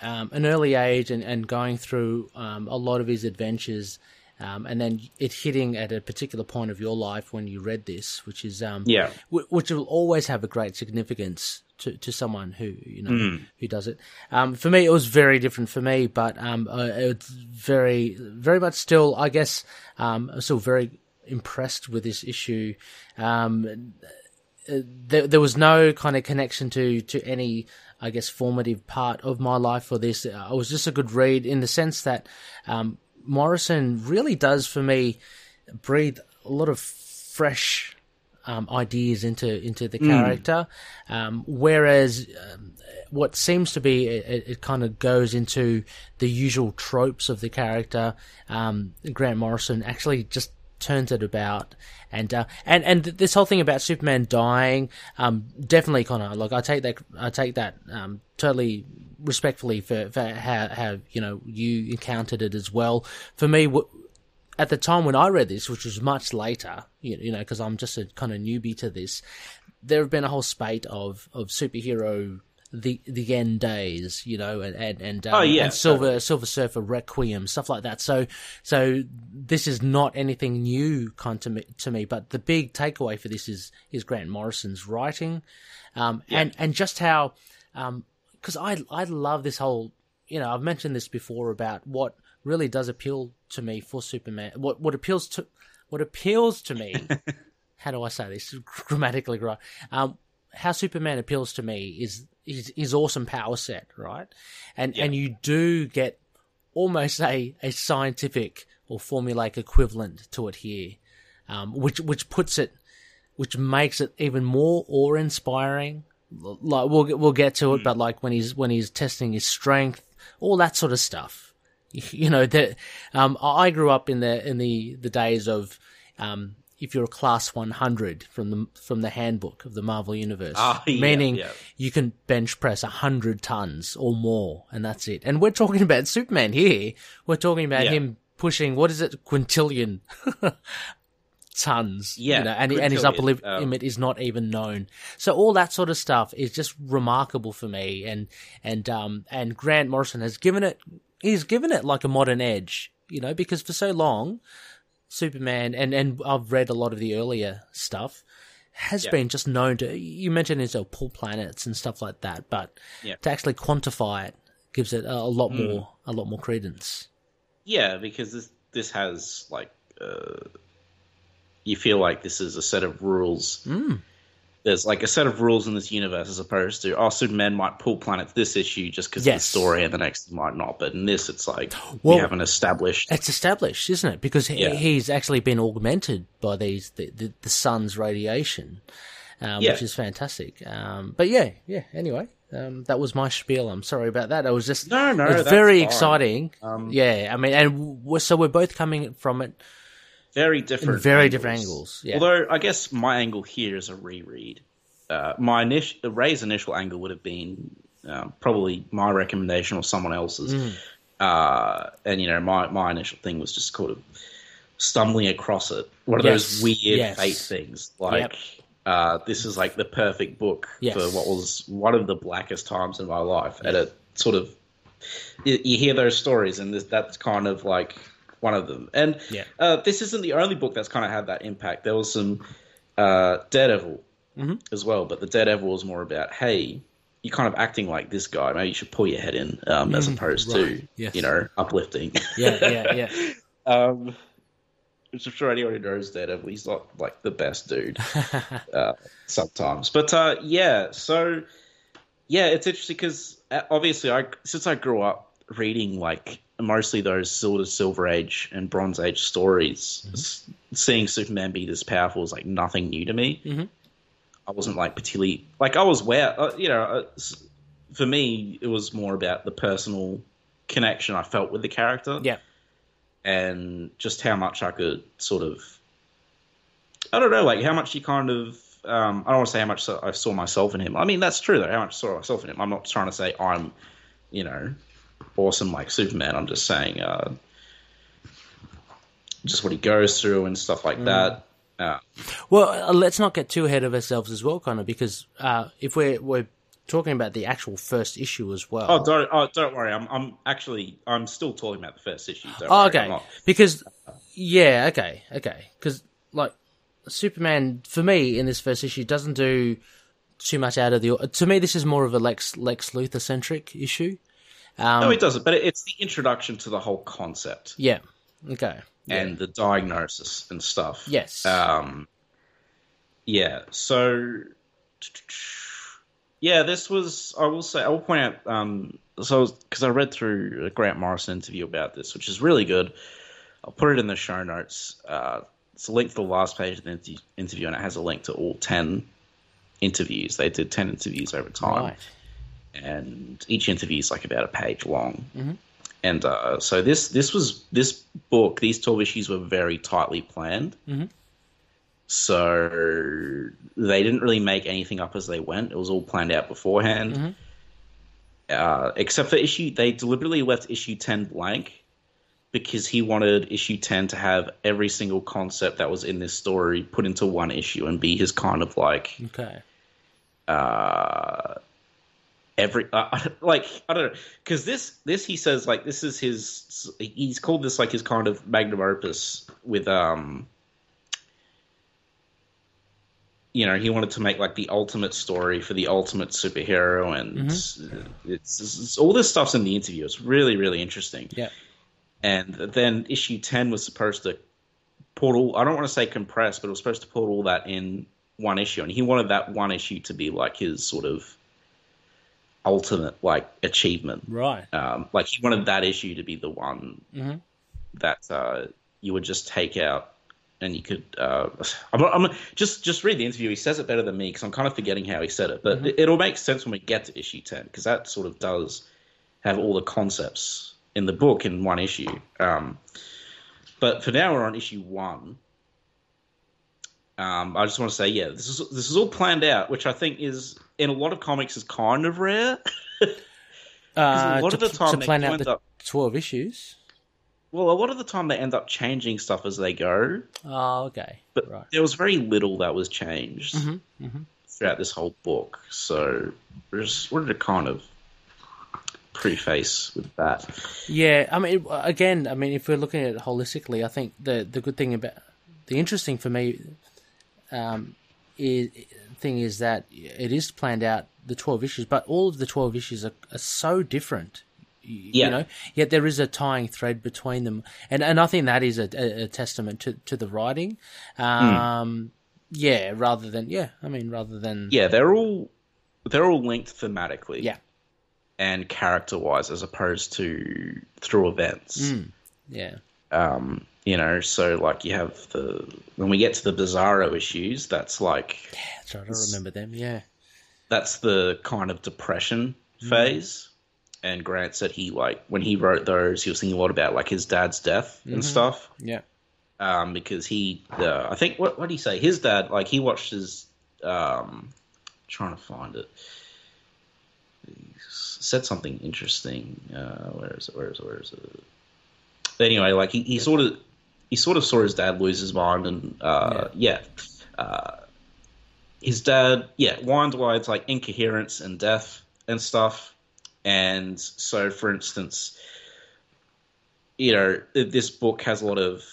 um, an early age and and going through um, a lot of his adventures. Um, and then it hitting at a particular point of your life when you read this, which is um, Yeah. wh- which will always have a great significance to, to someone who you know who does it. Um, for me, it was very different for me, but um, uh, it's very very much still. I guess um, still very impressed with this issue. Um, uh, there, there was no kind of connection to to any. I guess formative part of my life for this. It was just a good read in the sense that um, Morrison really does for me breathe a lot of fresh um, ideas into into the character, um, whereas um, what seems to be it, it kind of goes into the usual tropes of the character. Um, Grant Morrison actually just turns it about, and uh, and and this whole thing about Superman dying, um, definitely, Connor. Like I take that, I take that um, totally respectfully for, for how how you know you encountered it as well. For me, w- at the time when I read this, which was much later, you, you know, because I'm just a kind of newbie to this, there have been a whole spate of of superhero the the end days, you know, and and, and, um, Oh, yeah, and Silver Silver Surfer Requiem stuff like that. So so this is not anything new kind to me, to me. But the big takeaway for this is is Grant Morrison's writing, um, and and just how because I I love this whole you know I've mentioned this before about what really does appeal to me for Superman. What what appeals to what appeals to me. how do I say this grammatically right? Um, how Superman appeals to me is his, his awesome power set, right? And and you do get almost a, a scientific or formulaic equivalent to it here, um, which which puts it, which makes it even more awe inspiring. Like we'll get- we'll get to it, but like when he's when he's testing his strength, all that sort of stuff. You know that um, I grew up in the in the the days of um, if you're a class 100 from the from the handbook of the Marvel universe, Ah, yeah, meaning yeah. you can bench press 100 tons or more, and that's it. And we're talking about Superman here. We're talking about Yeah. him pushing what is it, quintillion tons. Yeah, you know, and and his upper limit um, limit is not even known. So all that sort of stuff is just remarkable for me. And and um and Grant Morrison has given it. He's given it like a modern edge, you know, because for so long. Superman and and I've read a lot of the earlier stuff has Yeah. been just known to you mentioned it's a pull planets and stuff like that, but Yeah. to actually quantify it gives it a, a lot Hmm. more a lot more credence. Yeah, because this this has like uh, you feel like this is a set of rules. Mm. There's like a set of rules in this universe as opposed to oh Superman might pull planets this issue just because Yes. of the story and the next might not. But in this, it's like Well- we have an established. It's established, isn't it? Because he, Yeah. he's actually been augmented by these the, the, the sun's radiation, um, Yeah. which is fantastic. Um, but yeah, yeah. Anyway, um, that was my spiel. I'm sorry about that. I was just No, no, it's that's very fine. exciting. Um, yeah, I mean, and we're, so we're both coming from it. Very different, very different angles, yeah. Although I guess my angle here is a reread. Uh, my initial Ray's initial angle would have been uh, probably my recommendation or someone else's, Mm. uh, and you know my my initial thing was just kind of stumbling across it. One of Yes, those weird yes. fate things, like. Yep. Uh, this is like the perfect book Yes. for what was one of the blackest times in my life, and it sort of you, you hear those stories, and this, that's kind of like one of them. And Yeah. uh, this isn't the only book that's kind of had that impact. There was some uh, Daredevil Mm-hmm. as well, but the Daredevil was more about, hey, you're kind of acting like this guy. Maybe you should pull your head in, um, as opposed Mm, right. to Yes. you know uplifting. Yeah, yeah, yeah. um, which I'm sure anyone who knows Daredevil, he's not like the best dude uh, sometimes. But uh, yeah, so yeah, it's interesting because obviously, I since I grew up reading like mostly those sort of Silver Age and Bronze Age stories, s- seeing Superman be this powerful was like nothing new to me. Mhm. I wasn't like particularly like I was aware, uh, you know. Uh, for me, it was more about the personal connection I felt with the character yeah. and just how much I could sort of, I don't know, like how much you kind of, um, I don't want to say how much I saw myself in him. I mean, that's true though, how much I saw myself in him. I'm not trying to say I'm, you know, awesome like Superman. I'm just saying, uh, just what he goes through and stuff like that. Uh, Well, uh, let's not get too ahead of ourselves as well, Connor, because uh, if we're we're talking about the actual first issue as well. oh, don't, oh, don't worry. I'm, I'm actually, I'm still talking about the first issue. Don't Oh, worry. okay. Because yeah, okay, okay. Because like Superman for me in this first issue doesn't do too much out of the. To me, this is more of a Lex Lex Luthor centric issue. Um, no, it doesn't. But it's the introduction to the whole concept. yeah. Okay. Yeah. and the diagnosis and stuff. Yes. Um, yeah. So, yeah, this was. I will say. I will point out. Um, so because I read through a Grant Morrison interview about this, which is really good. I'll put it in the show notes. Uh, it's a link to the last page of the interview, and it has a link to all ten interviews. They did ten interviews over time right. And each interview is like about a page long. Mhm. And uh, so this this was this book. These twelve issues were very tightly planned. Mhm. So they didn't really make anything up as they went. It was all planned out beforehand. Mhm. Uh, except for issue, they deliberately left issue ten blank because he wanted issue ten to have every single concept that was in this story put into one issue and be his kind of like Okay. uh every uh, like I don't know. Because this this he says like this is his he's called this like his kind of magnum opus with um you know he wanted to make like the ultimate story for the ultimate superhero and it's, it's, it's all this stuff's in the interview. It's really really interesting. Yeah. and then issue 10 was supposed to put all I don't want to say compress but it was supposed to put all that in one issue. And he wanted that one issue to be like his sort of ultimate like achievement. Right. um, like he wanted that issue to be the one Mhm. that uh, you would just take out and you could uh, I'm, I'm just just read the interview. He says it better than me because I'm kind of forgetting how he said it. But it, it'll make sense when we get to issue 10 because that sort of does have all the concepts in the book in one issue. Um, but for now we're on issue one um, I just want to say, yeah, this is this is all planned out, which I think is in a lot of comics is kind of rare. Uh, a lot to, of the time they plan out end the up- twelve issues. Well, a lot of the time they end up changing stuff as they go, Oh, okay. but right. there was very little that was changed Mhm, mhm. throughout this whole book. So we're just wanted to kind of preface with that. Yeah, I mean, again, I mean, if we're looking at it holistically, I think the the good thing about the interesting for me um, is thing is that it is planned out the twelve issues, but all of the twelve issues are, are so different. y- Yeah. You know, yet there is a tying thread between them, and and I think that is a, a, a testament to to the writing. Um, Yeah, rather than yeah, I mean, rather than Yeah, they're all they're all linked thematically. Yeah. And character wise as opposed to through events. Mm. yeah, Um, you know, so like you have the when we get to the Bizarro issues, that's like that's right. I remember them. Yeah, that's the kind of depression phase. And Grant said he like when he wrote those, he was thinking a lot about like his dad's death and stuff. yeah, Um, because he, uh, I think, what what did he say? His dad, like he watched his, um, trying to find it. He said something interesting. Uh, where is it? Where is it? Where is it? Anyway, like he, he sort of he sort of saw his dad lose his mind, and uh, yeah, uh, his dad, yeah, whined why it's like incoherence and death and stuff. And so, for instance, you know, this book has a lot of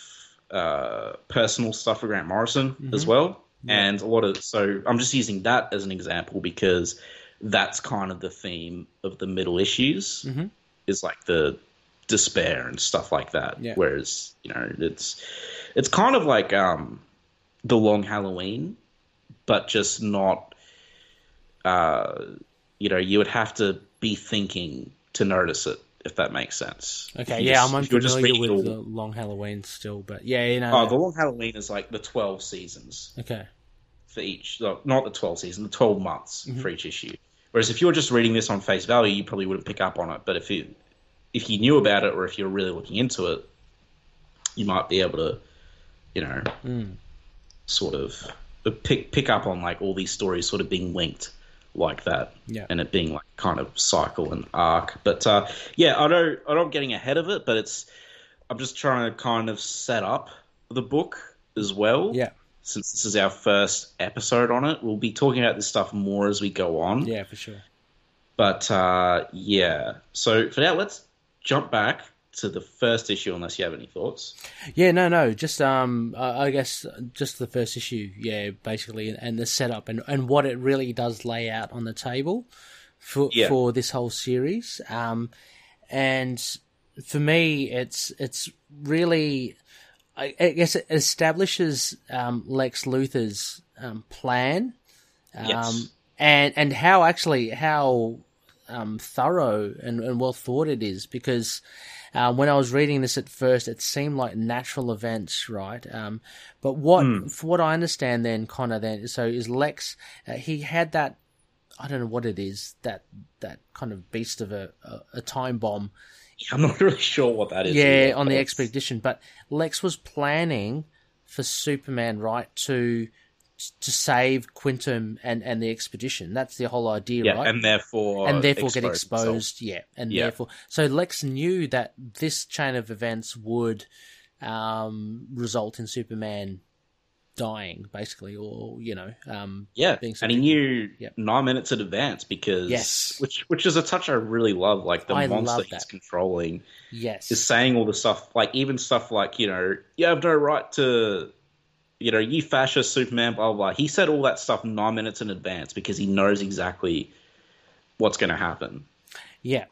uh, personal stuff for Grant Morrison as well, and a lot of. So I'm just using that as an example because that's kind of the theme of the middle issues Mhm. is like the despair and stuff like that. Yeah. Whereas you know, it's it's kind of like um, the Long Halloween, but just not. Uh, you know, you would have to be thinking to notice it, if that makes sense. Okay, yeah. just- I'm unfamiliar with all- the Long Halloween still, but yeah, you know. Oh, the Long Halloween is like the twelve seasons okay, for each. no, Not the twelve seasons, the twelve months Mm-hmm. for each issue. Whereas if you were just reading this on face value, you probably wouldn't pick up on it. But if you if you knew about it, or if you're really looking into it, you might be able to, you know, Mm. sort of pick pick up on like all these stories sort of being linked like that, Yeah. and it being like kind of cycle and arc. But uh, yeah, I know I know I'm getting ahead of it, but it's I'm just trying to kind of set up the book as well. yeah, Since this is our first episode on it, we'll be talking about this stuff more as we go on. yeah, for sure. But uh, yeah, so for now, let's jump back to the first issue, unless you have any thoughts. Yeah, no, no, just um, I guess just the first issue, yeah, basically, and, and the setup and and what it really does lay out on the table for Yeah. for this whole series. Um, and for me, it's it's really, I, I guess, it establishes um, Lex Luthor's um, plan, um, Yes. and and how actually how um, thorough and, and well thought it is because uh, when I was reading this at first, it seemed like natural events, right? Um, but what, for what I understand, then Connor, then so is Lex. Uh, he had that. I don't know what it is that that kind of beast of a a, a time bomb I'm not really sure what that is. yeah, either, on the expedition. But Lex was planning for Superman, right, to to save Quintum and, and the expedition. That's the whole idea, Yeah, right? and therefore and therefore get exposed. Yeah, and Yeah. therefore, so Lex knew that this chain of events would um, result in Superman dying, basically, or you know, um, Yeah, being and he knew Yep. nine minutes in advance because Yes. which which is a touch I really love. Like the I monster he's controlling yes, is saying all the stuff, like even stuff like you know you have no right to, you know, you fascist Superman, blah blah. blah. He said all that stuff nine minutes in advance because he knows exactly what's going to happen. yeah.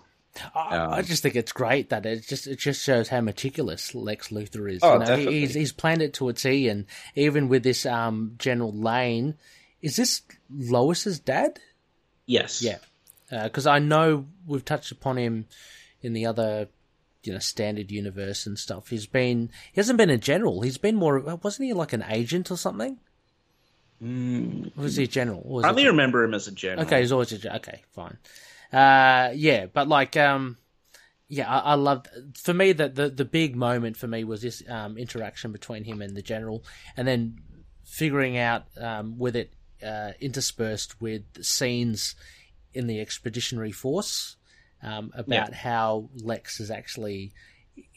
I, I Um, just think it's great that it just it just shows how meticulous Lex Luthor is. Oh, you know, definitely. he's he's planned it to a T, and even with this um, General Lane, is this Lois's dad? Yes. Yeah, because I know we've touched upon him in the other, you know, standard universe and stuff. He's been he hasn't been a general. He's been more. Wasn't he like an agent or something? Mm, Or was he a general? Or was I only remember him as a general. Okay, he's always a gen- okay, fine. Uh, yeah, but like, um, yeah, I, I love. For me, the, the the big moment for me was this um, interaction between him and the general, and then figuring out um, with it uh, interspersed with scenes in the expeditionary force um, about how Lex is actually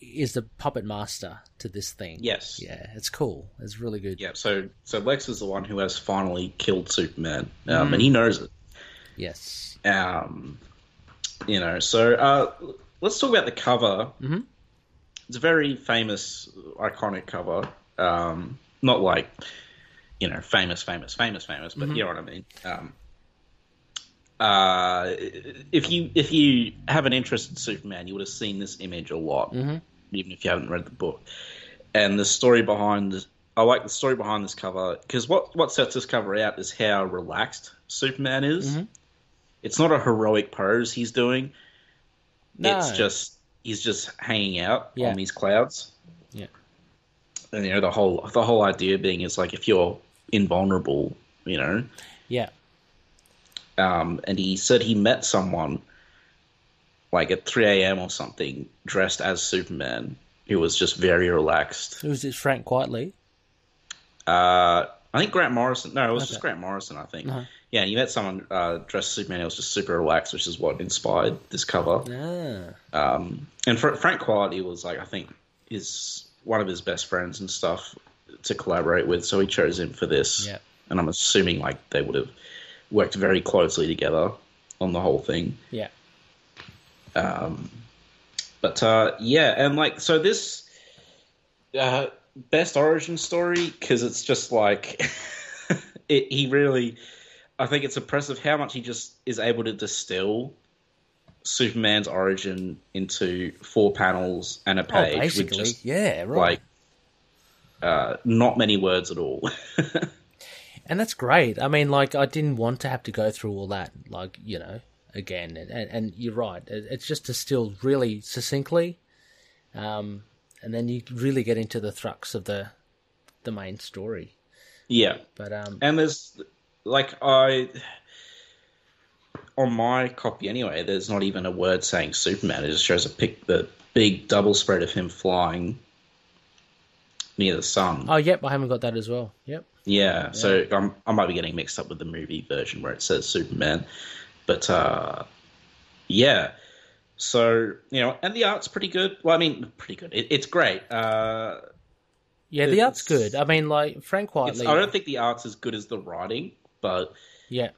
is the puppet master to this thing. Yes. yeah, it's cool. It's really good. Yeah. So so Lex is the one who has finally killed Superman, Mm. um, and he knows it. Yes. Um, you know, so uh, let's talk about the cover. Mhm. It's a very famous, iconic cover. Um, not like, you know, famous, famous, famous, famous, but you know what I mean. Um, uh, if you if you have an interest in Superman, you would have seen this image a lot, Mhm. even if you haven't read the book. And the story behind this, I like the story behind this cover because what what sets this cover out is how relaxed Superman is. Mhm. It's not a heroic pose he's doing. No. It's just he's just hanging out Yeah. on these clouds. Yeah. And you know the whole the whole idea being is like if you're invulnerable, you know. Yeah. Um, and he said he met someone like at 3 a.m. or something dressed as Superman who was just very relaxed. Who's this? Frank Quitely. Uh, I think Grant Morrison. No, it was Okay. just Grant Morrison. I think. Uh-huh. Yeah, and you met someone uh, dressed as Superman who was just super relaxed, which is what inspired this cover. Ah. Um, and Fr- Frank Quality was like, I think, is one of his best friends and stuff to collaborate with, so he chose him for this. Yeah. And I'm assuming like they would have worked very closely together on the whole thing. Yeah. Um, but uh, yeah, and like so this uh, best origin story because it's just like it, he really. I think it's impressive how much he just is able to distill Superman's origin into four panels and a Oh, page with basically, just yeah, right. like uh, not many words at all. and that's great. I mean, like, I didn't want to have to go through all that, like, you know, again. And, and, you're right. It's just distilled really succinctly. Um, and then you really get into the thrux of the the main story. yeah, But um, and there's like I on my copy anyway. There's not even a word saying Superman. It just shows a pic, the big double spread of him flying near the sun. oh, yep, I haven't got that as well. Yep. Yeah, so I'm, I might be getting mixed up with the movie version where it says Superman, but uh, yeah. So you know, and the art's pretty good. Well, I mean, pretty good. It, it's great. Uh, Yeah, the art's good. I mean, like, Frank Quitely. I don't think the art's as good as the writing, but Yeah.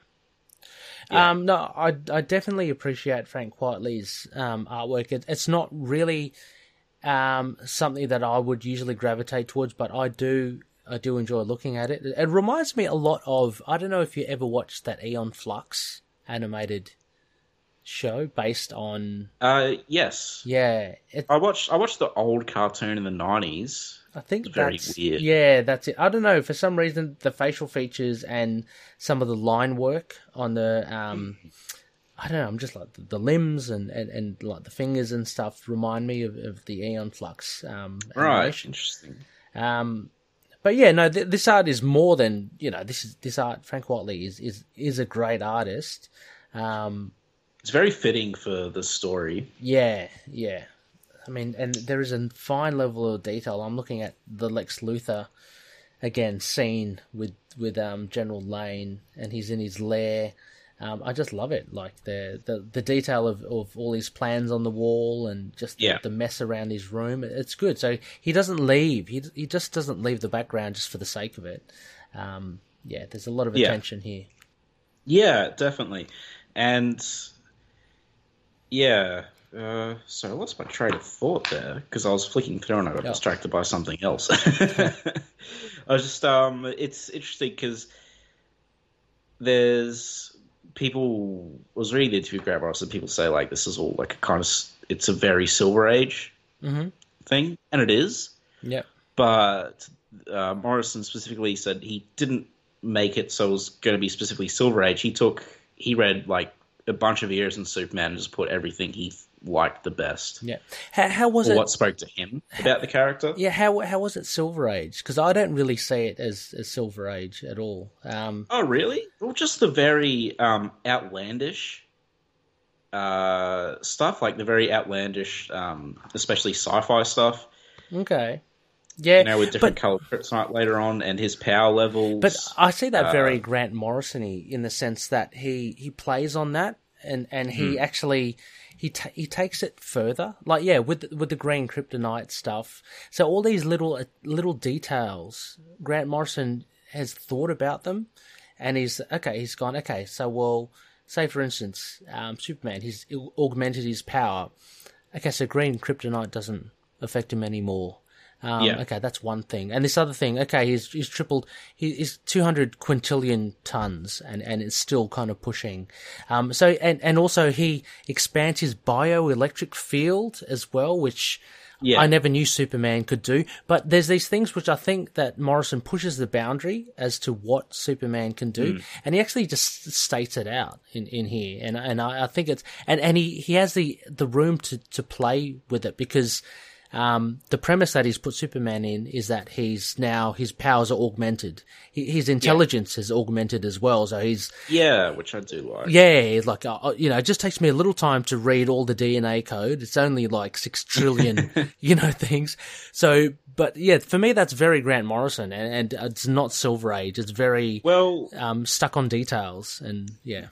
Yeah. Um, no, I I definitely appreciate Frank Quitely's um, artwork. It, it's not really um, something that I would usually gravitate towards, but I do I do enjoy looking at it. It reminds me a lot of I don't know if you ever watched that Aeon Flux animated show based on uh, yes, yeah. It, I watched I watched the old cartoon in the nineties. I think It's very that's weird. yeah, that's it. I don't know for some reason the facial features and some of the line work on the um, I don't know. I'm just like the, the limbs and, and, and like the fingers and stuff remind me of, of the Aeon Flux um, Right, interesting. Um, but yeah, no, th- this art is more than you know. This is this art. Frank Watley is is is a great artist. Um, It's very fitting for the story. yeah, yeah. I mean, and there is a fine level of detail. I'm looking at the Lex Luthor again scene with with um, General Lane, and he's in his lair. Um, I just love it, like the the, the detail of, of all his plans on the wall and just Yeah. the, the mess around his room. It's good. So he doesn't leave. He he just doesn't leave the background just for the sake of it. Um, yeah, there's a lot of Yeah. attention here. Yeah, definitely. And yeah, uh, so I lost my train of thought there because I was flicking through and I got Yeah. distracted by something else. I was just, um, it's interesting because there's people. I was reading the interview with Grant Morrison. People say like this is all like a kind of, it's a very Silver Age Mhm. thing, and it is Yeah. but uh, Morrison specifically said he didn't make it so it was going to be specifically Silver Age. He took he read like a bunch of years in Superman and just put everything he liked the best, Yeah. How, how was it? what spoke to him about the character. Yeah, how how was it Silver Age? Because I don't really see it as, as Silver Age at all. Um, Oh, really? Well, just the very um, outlandish uh, stuff, like the very outlandish, um, especially sci-fi stuff. okay, yeah, You know, with different but colored kryptonite later on, and his power levels. but I see that uh, very Grant Morrison-y in the sense that he he plays on that and and he actually. He, ta- he takes it further, like yeah, with the, with the green kryptonite stuff. So all these little little details, Grant Morrison has thought about them, and he's okay. He's gone okay. So well, say for instance, um, Superman, he's augmented his power. Okay, so green kryptonite doesn't affect him anymore. Um, Yeah. Okay, that's one thing. And this other thing, okay, he's he's tripled. He's two hundred quintillion tons, and and it's still kind of pushing. Um, so and and also he expands his bioelectric field as well, which. Yeah. I never knew Superman could do, but there's these things which I think that Morrison pushes the boundary as to what Superman can do, and he actually just states it out in, in here, and and I, I think it's and, and he, he has the the room to, to play with it because um, the premise that he's put Superman in is that he's now his powers are augmented, He- his intelligence is augmented as well, so he's yeah, which I do like. yeah, like uh, you know, it just takes me a little time to read all the DNA code. It's only like six trillion, you know, things. So, but yeah, for me, that's very Grant Morrison, and, and it's not Silver Age. It's very Well, um, stuck on details, and yeah,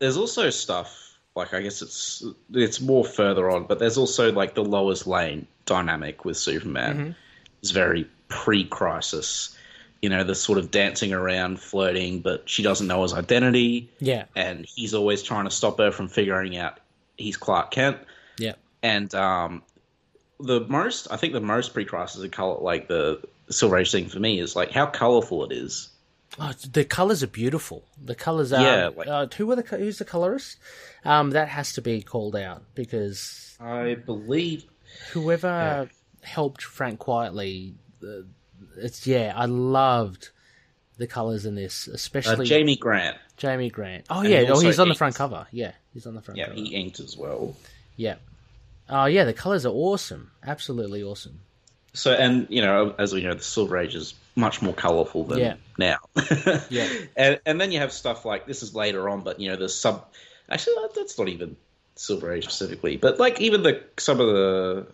there's also stuff like I guess it's it's more further on, but there's also like the Lois Lane dynamic with Superman. It's very pre-crisis. You know, the sort of dancing around, flirting, but she doesn't know his identity, yeah, and he's always trying to stop her from figuring out he's Clark Kent. yeah, And um, the most, I think, the most pre-crisis of color, like the Silver Age thing for me, is like how colorful it is. Oh, the colors are beautiful. The colors are. Yeah, like- uh, who are the who's the colorist? Um, that has to be called out because I believe whoever helped Frank Quitely, uh, it's yeah, I loved the colors in this, uh, especially Jamie Grant. Jamie Grant. Oh And yeah, he oh he's on the front cover. Yeah, he's on the front Yeah, cover. he inked as well. Yeah. Oh yeah, the colors are awesome. Absolutely awesome. So, and you know, as we know, the Silver Age is much more colourful than Yeah. now. Yeah. and and then you have stuff like this is later on, but you know, the sub. Actually, that's not even Silver Age specifically, but like even the some of the,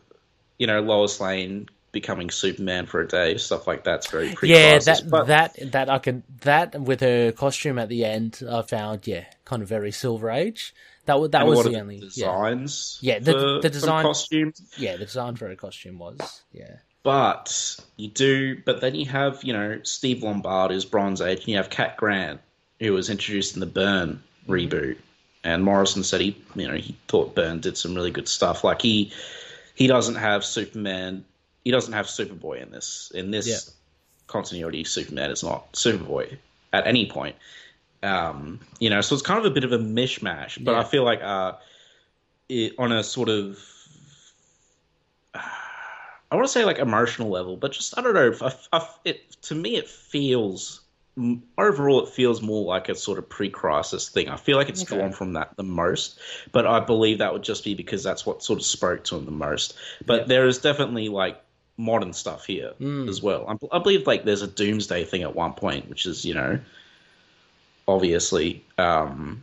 you know, Lois Lane becoming Superman for a day, stuff like that's very pre Yeah, that but, that that I can that with her costume at the end, I found yeah, kind of very Silver Age. That was that and was the only designs. Yeah, the- for- the design- costumes. yeah, the design for her costume was yeah. But you do, but then you have, you know, Steve Lombard is Bronze Age, and you have Cat Grant, who was introduced in the Byrne mm-hmm. reboot. And Morrison said he, you know, he thought Byrne did some really good stuff. Like he, he doesn't have Superman, he doesn't have Superboy in this. In this Yeah. continuity, Superman is not Superboy at any point. Um, you know, so it's kind of a bit of a mishmash. But Yeah. I feel like uh, it, on a sort of I want to say like emotional level, but just I don't know. I, I, it to me it feels overall it feels more like a sort of pre-crisis thing. I feel like it's Okay. drawn from that the most, but I believe that would just be because that's what sort of spoke to him the most. But there is definitely like modern stuff here Mm. as well. I, I believe like there's a doomsday thing at one point, which is you know obviously. Um,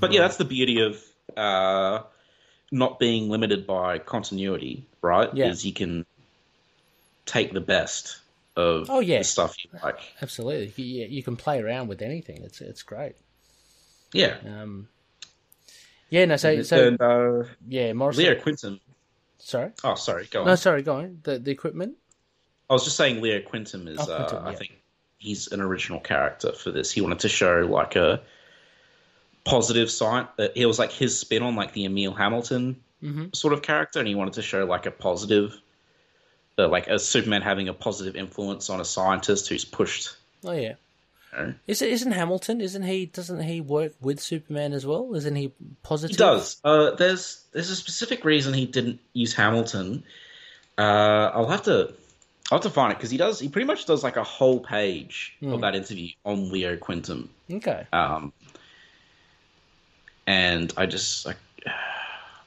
but yeah, that's the beauty of uh, not being limited by continuity, right? Yeah. Is you can take the best of Oh, yeah. the stuff you like. Absolutely, you, you can play around with anything. It's it's great. Yeah. Um, yeah, no, so so and, uh, yeah, Morrison. Leo Quintum. Sorry, Oh, sorry. Go on. no, sorry, go on. The the equipment. I was just saying Leo Quintum is, Oh, Quintum, uh, I think he's an original character for this. He wanted to show like a positive side. It was like his spin on like the Emil Hamilton Mhm. sort of character, and he wanted to show like a positive, uh, like a Superman having a positive influence on a scientist who's pushed. Oh yeah. You know. Is it isn't Hamilton? Isn't he? Doesn't he work with Superman as well? Isn't he positive? He does. Uh, there's there's a specific reason he didn't use Hamilton. Uh, I'll have to I'll have to find it because he does. He pretty much does like a whole page Hmm. of that interview on Leo Quintum. Okay. Um, and I just I,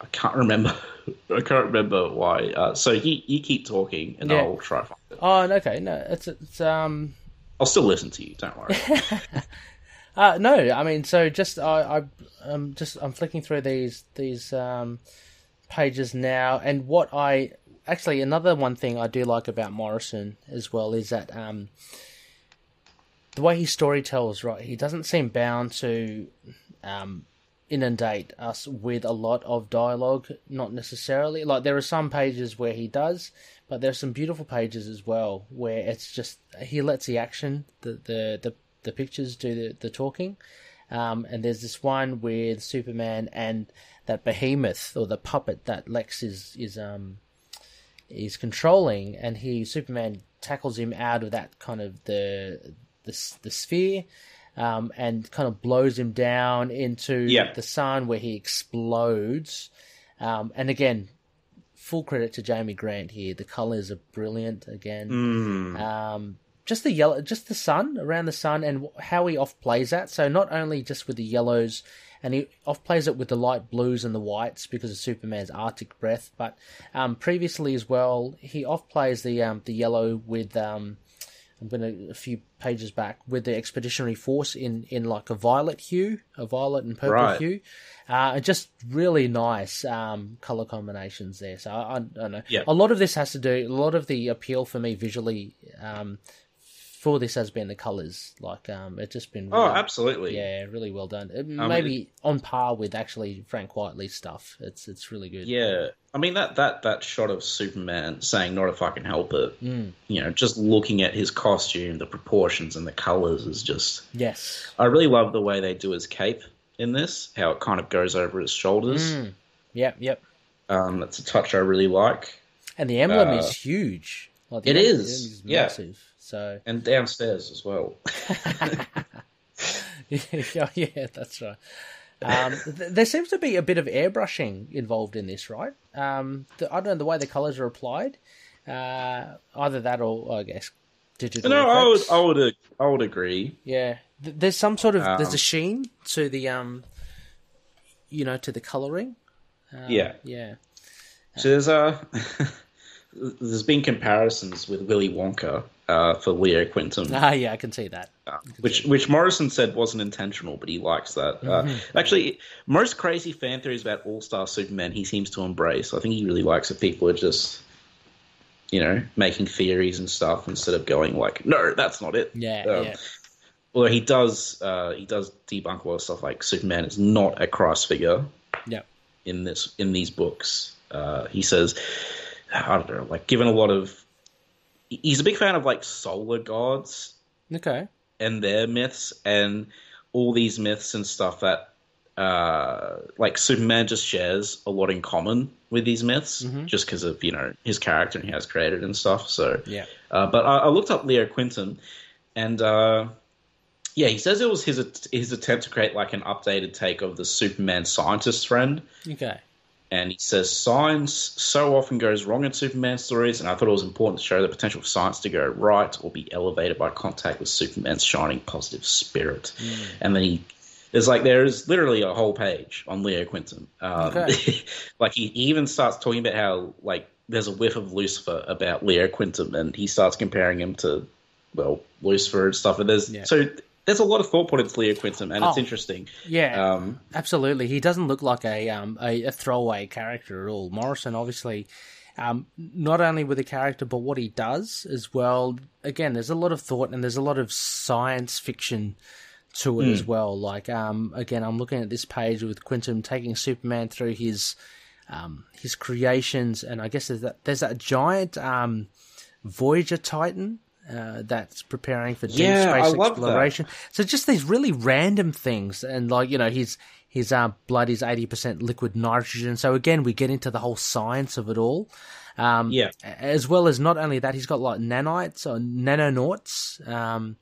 I can't remember I can't remember why. Uh, so you you keep talking and Yeah. I'll try find it. Oh, okay. No, it's it's um. I'll still listen to you. Don't worry. Uh, no, I mean, so just I, I'm just I'm flicking through these these um pages now, and what I actually another one thing I do like about Morrison as well is that um the way he story tells, right? He doesn't seem bound to um inundate us with a lot of dialogue, not necessarily. Like there are some pages where he does, but there are some beautiful pages as well where it's just he lets the action, the the the, the pictures do the, the talking. Um, and there's this one with Superman and that behemoth or the puppet that Lex is is um is controlling, and he Superman tackles him out of that kind of the the, the sphere, um, and kind of blows him down into Yeah. the sun where he explodes. Um, and again, full credit to Jamie Grant here. The colors are brilliant again. Mm. Um, just the yellow, just the sun around the sun, and how he off plays that. So not only just with the yellows, and he off plays it with the light blues and the whites because of Superman's Arctic breath. But um, previously as well, he off plays the um, the yellow with um, I'm going to a few pages back with the expeditionary force in in like a violet hue, a violet and purple Right. hue. Uh, just really nice um, color combinations there. So I, I don't know. Yeah. A lot of this has to do. A lot of the appeal for me visually um, for this has been the colors. Like um, it's just been. Oh, absolutely. Yeah, really well done. It, mean- maybe on par with actually Frank Whiteley's stuff. It's it's really good. Yeah, I mean that that that shot of Superman saying "Not if I can help it," Mm. you know, just looking at his costume, the proportions and the colors is just. Yes. I really love the way they do his cape in this, how it kind of goes over his shoulders. Mm. Yep. Yep. Um, that's a touch I really like. And the emblem Uh, is huge. Like, it emblem is, yeah. massive. So And downstairs as well. yeah, yeah, that's right. Um, th- there seems to be a bit of airbrushing involved in this, right? Um, the, I don't know the way the colors are applied. Uh, either that or I guess digital. no, I would. I would, I would agree. Yeah, Th- there's some sort of there's Um, a sheen to the um, you know, to the coloring. Um, Yeah. yeah, So there's a there's been comparisons with Willy Wonka uh, for Leo Quintum. ah, yeah, I can see that. Uh, which which Morrison said wasn't intentional, but he likes that. Uh, Mm-hmm. actually, most crazy fan theories about All Star Superman he seems to embrace. I think he really likes that people are just, you know, making theories and stuff instead of going like, no, that's not it. Yeah, Um, yeah, Although he does, uh, he does debunk a lot of stuff like Superman is not a Christ figure yeah. in this in these books. Uh, he says, I don't know, like given a lot of, he's a big fan of like solar gods Okay. and their myths and all these myths and stuff that uh like Superman just shares a lot in common with these myths Mhm. just because of you know his character and he has created and stuff so Yeah. uh, but I, I looked up Leo Quintum and uh yeah he says it was his his attempt to create like an updated take of the Superman scientist friend Okay. And he says science so often goes wrong in Superman stories, and I thought it was important to show the potential for science to go right or be elevated by contact with Superman's shining positive spirit. And then he is like there is literally a whole page on Leo Quintum. Um, Okay. like he, he even starts talking about how like there's a whiff of Lucifer about Leo Quintum, and he starts comparing him to well Lucifer and stuff. And there's Yeah. so there's a lot of thought put into Leo Quintum, and it's Oh. interesting. Yeah, Um, absolutely. He doesn't look like a um a, a throwaway character at all. Morrison, obviously, um, not only with the character but what he does as well. Again, there's a lot of thought and there's a lot of science fiction to it as well. Like, um, again, I'm looking at this page with Quintum taking Superman through his um his creations, and I guess there's that there's that giant um Voyager Titan. Uh, that's preparing for deep Yeah, space that. exploration. So just these really random things, and like you know, his his uh, blood is eighty percent liquid nitrogen. So again, we get into the whole science of it all. Um, Yeah. As well as not only that, he's got like nanites or nanonauts. Um,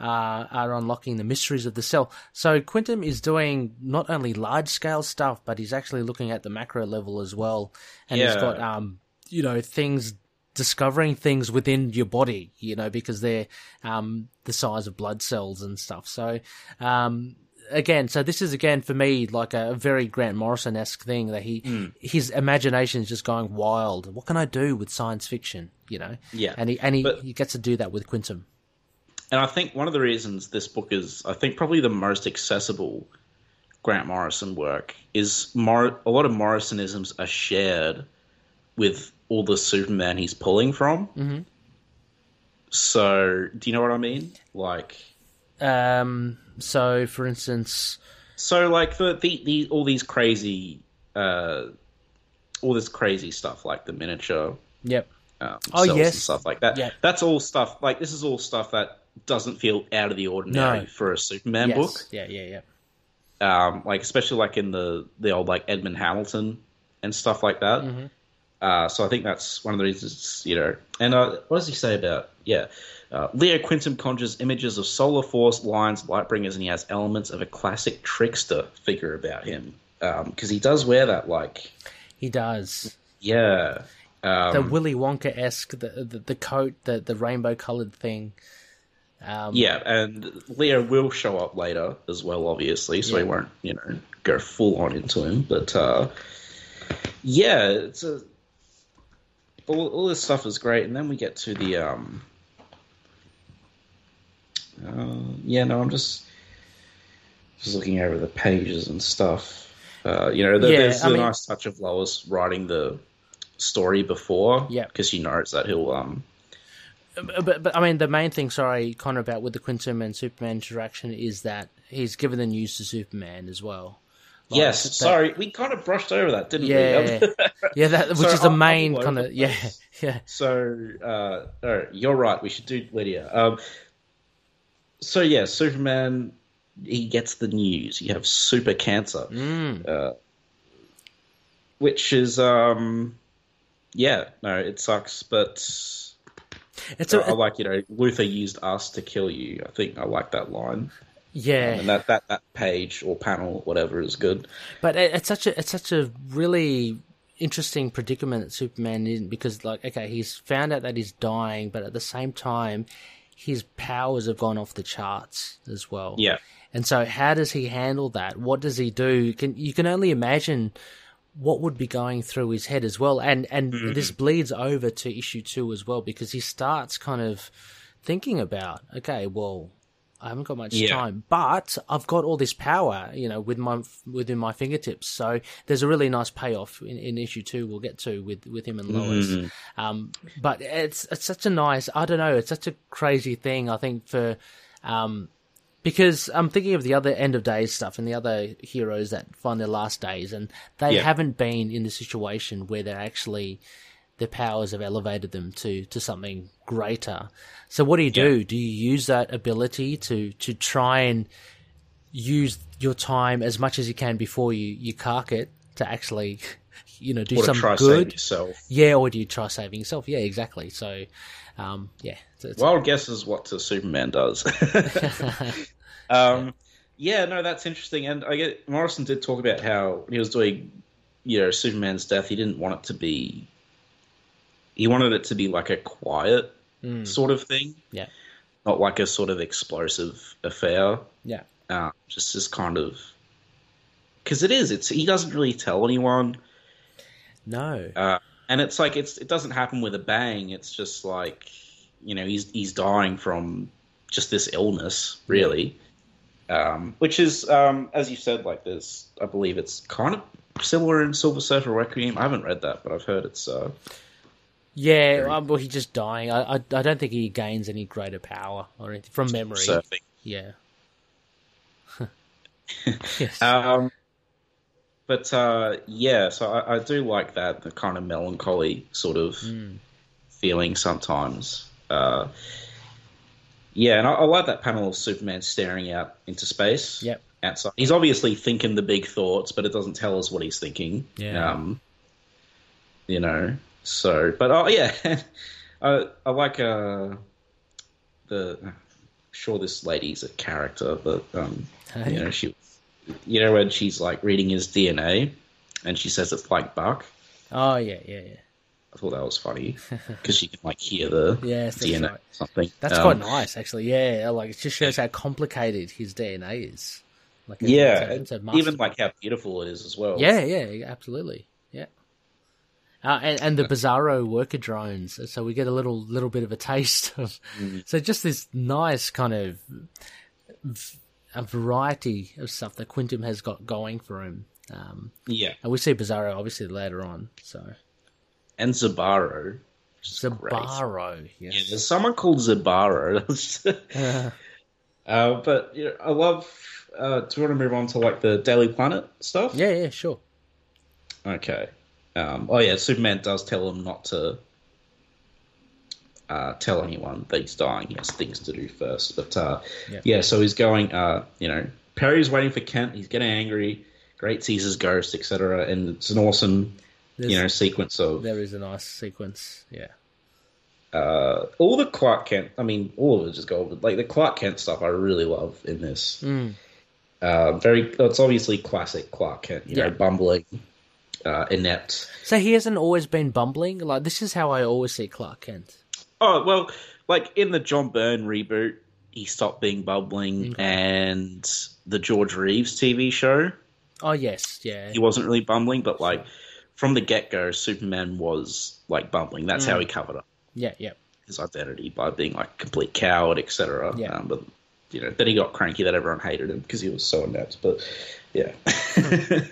uh, are unlocking the mysteries of the cell. So Quintum is doing not only large scale stuff, but he's actually looking at the macro level as well. And he's got um, you know, things discovering things within your body, you know, because they're um, the size of blood cells and stuff. So, um, again, so this is again for me like a very Grant Morrison esque thing that he Hmm. his imagination is just going wild. What can I do with science fiction? You know, Yeah. and he and he, But- he gets to do that with Quintum. And I think one of the reasons this book is, I think, probably the most accessible Grant Morrison work is Mor- a lot of Morrisonisms are shared with all the Superman he's pulling from. Mm-hmm. So, do you know what I mean? Like, Um, so for instance, so like the the, the all these crazy, uh, all this crazy stuff like the miniature yep, um, Oh, yes. and stuff like that. Yeah. That's all stuff. Like this is all stuff that doesn't feel out of the ordinary No. for a Superman yes, book. yeah, yeah, yeah. um, like especially like in the the old like Edmond Hamilton and stuff like that. Mm-hmm. Uh, so I think that's one of the reasons, you know. And uh, what does he say about yeah? Uh, Leo Quintum conjures images of solar force, lions, light bringers, and he has elements of a classic trickster figure about him because he does wear that like He does. yeah. Um, the Willy Wonka esque, the, the the coat, the the rainbow colored thing. Um, Yeah, and Leo will show up later as well, obviously, so Yeah. he won't, you know, go full on into him. But uh, yeah, it's a all, all this stuff is great, and then we get to the um. Uh, yeah, no, I'm just just looking over the pages and stuff. Uh, you know, the, Yeah, there's I a mean- nice touch of Lois writing the story before, Yeah. because she knows that he'll um but but I mean the main thing, sorry, Connor, about with the Quintum and Superman interaction is that he's given the news to Superman as well. Like, Yes, that- sorry, we kind of brushed over that, didn't Yeah, we? yeah, that which So is the main kind of yeah, yeah, so, uh, all right, you're right. We should do Lydia. Um, so yeah, Superman. He gets the news. You have super cancer, Mm. uh, which is um, yeah, no, it sucks, but it's a I like you know Luthor used us to kill you. I think I like that line, yeah, um, and that that that page or panel, whatever, is good. But it, it's such a it's such a really interesting predicament that Superman is in because like okay he's found out that he's dying, but at the same time his powers have gone off the charts as well. Yeah, And so how does he handle that? What does he do? You can you can only imagine what would be going through his head as well. And and mm-hmm. this bleeds over to issue 2 as well because he starts kind of thinking about okay, well I haven't got much Yeah. time, but I've got all this power, you know, with my within my fingertips. So there's a really nice payoff in, in issue two. We'll get to with with him and Lois. Um, but it's it's such a nice. I don't know. It's such a crazy thing. I think for um, because I'm thinking of the other end of days stuff and the other heroes that find their last days, and they Yeah. haven't been in the situation where they're actually their powers have elevated them to to something greater. So what do you do? Do you use that ability to to try and use your time as much as you can before you you cark it to actually you know do or to something try saving good? yourself. Yeah, or do you try saving yourself? Yeah, exactly. So, um, yeah, it's, it's, Wild guess is what Superman does. um, yeah, no, that's interesting. And I get Morrison did talk about how he was doing, you know, Superman's death. He didn't want it to be. He wanted it to be like a quiet sort of thing, yeah, not like a sort of explosive affair. yeah, Uh, just this kind of because it is. It's he doesn't really tell anyone. no, Uh, and it's like it's it doesn't happen with a bang. It's just like you know he's he's dying from just this illness, really. Um, which is, um, as you said, like this. I believe it's kind of similar in Silver Surfer Requiem. I haven't read that, but I've heard it's. Uh, Yeah, um, well, he's just dying. I, I I don't think he gains any greater power or anything from memory. surfing. Yeah. yes. Um, but uh, yeah, so I, I do like that the kind of melancholy sort of Mm. feeling sometimes. Uh, yeah, and I, I like that panel of Superman staring out into space. Yep. Outside, he's obviously thinking the big thoughts, but it doesn't tell us what he's thinking. Yeah. Um, you know. So, but oh yeah, I I like uh the. Sure, this lady's a character, but um, you know she, you know when she's like reading his DNA, and she says it's like Bach. Oh yeah, yeah, yeah. I thought that was funny because she can like hear the that's DNA right. or something. That's Um, quite nice, actually. Yeah, like it just shows how complicated his DNA is. Like, Yeah, it's a- it's a even like how beautiful it is as well. Yeah, yeah, absolutely. Uh, and, and the Bizarro worker drones, so we get a little little bit of a taste of. So just this nice kind of v- a variety of stuff that Quintum has got going for him. Um, yeah. and we see Bizarro obviously later on. So And Zibarro. which is great. Zibarro, Yeah, there's someone called Zibarro. Uh, uh, but you know, I love. Uh, do you want to move on to like the Daily Planet stuff? yeah, yeah, sure. Okay. Um, oh yeah, Superman does tell him not to uh, tell anyone that he's dying. He has things to do first. But uh, Yeah. yeah. so he's going. Uh, you know, Perry's waiting for Kent. He's getting angry. Great sees his ghost, etc. And it's an awesome, you know, sequence of There is a nice sequence. Yeah. uh, all the Clark Kent. I mean, all of it just go over. Like the Clark Kent stuff, I really love in this. Mm. Uh, very. It's obviously classic Clark Kent. You Yeah. know, bumbling, uh, inept. So he hasn't always been bumbling. Like this is how I always see Clark Kent. Oh well, like in the John Byrne reboot, he stopped being bubbling, and the George Reeves TV show, Oh yes, yeah. he wasn't really bumbling, but like from the get go, Superman was like bumbling. That's Mm. how he covered up Yeah, yeah. his identity by being like a complete coward, etc. Yeah. Um, but you know, then he got cranky that everyone hated him because he was so inept. But yeah.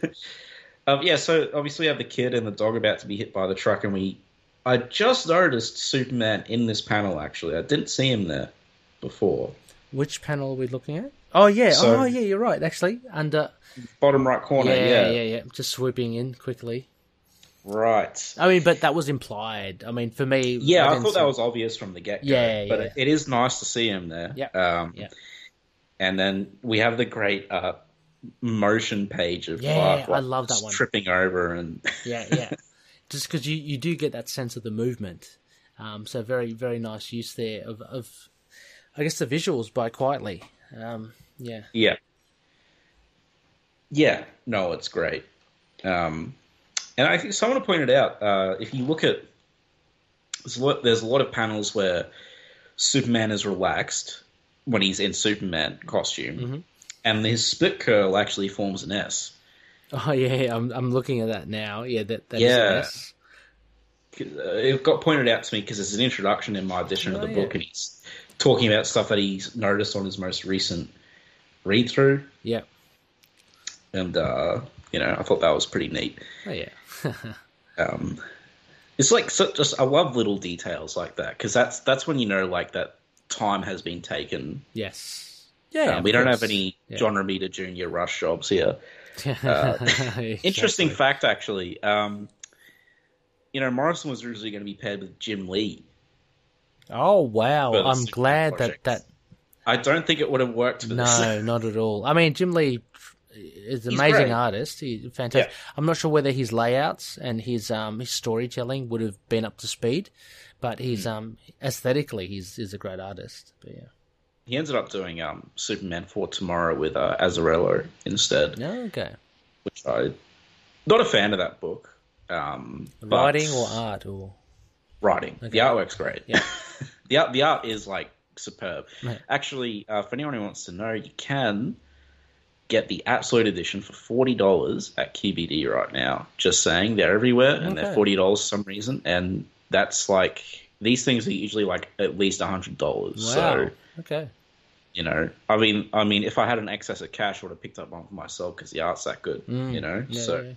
um, yeah, so obviously we have the kid and the dog about to be hit by the truck, and we. I just noticed Superman in this panel. Actually, I didn't see him there before. Which panel are we looking at? Oh yeah, So- oh yeah, you're right. Actually, under Bottom right corner. yeah, Yeah, yeah, yeah, Just swooping in quickly. right. I mean, but that was implied. I mean, for me, Yeah, I didn't thought see- that was obvious from the get go. Yeah, but yeah. It, it is nice to see him there. Yeah, Um, yeah. And then we have the great uh, motion page of Yeah, Clark, I love that one. tripping over and Yeah, yeah. Just because you you do get that sense of the movement. Um, so very very nice use there of of I guess the visuals by Quitely. Um, yeah. yeah, yeah. No, it's great. Um, and I think someone pointed out uh, if you look at there's a, lot, there's a lot of panels where Superman is relaxed when he's in Superman costume, Mm-hmm. And his split curl actually forms an S. Oh yeah, I'm I'm looking at that now. Yeah, that that Yeah. Uh, it got pointed out to me because it's an introduction in my edition Oh, of the yeah. book, and he's talking about stuff that he's noticed on his most recent read through, Yeah. and uh, you know, I thought that was pretty neat. Oh yeah. Um, it's like so, just I love little details like that because that's that's when you know like that time has been taken. yes. Yeah. Um, we don't have any Yeah. John Romita Jr. rush jobs here. Uh, Interesting fact, actually. Um, you know, Morrison was originally going to be paired with Jim Lee. Oh wow! I'm glad that that I don't think it would have worked no, not at all. I mean, Jim Lee is an He's amazing great. artist. He's fantastic. Yeah. I'm not sure whether his layouts and his um his storytelling would have been up to speed, but he's Hmm. um aesthetically he's is a great artist. But yeah. He ended up doing um, Superman for Tomorrow with uh, Azzarello instead, okay. which I not a fan of that book. Um, Writing or art or writing. The artwork's great. Yeah. the art the art is like superb. Right. Actually, uh, for anyone who wants to know, you can get the absolute edition for forty dollars at QBD right now. Just saying, they're everywhere and they're forty dollars for some reason, and that's like these things are usually like at least hundred dollars. wow. So okay. You know, I mean, I mean, if I had an excess of cash, I would have picked up one for myself because the art's that good. you know, Mm. Yeah, so.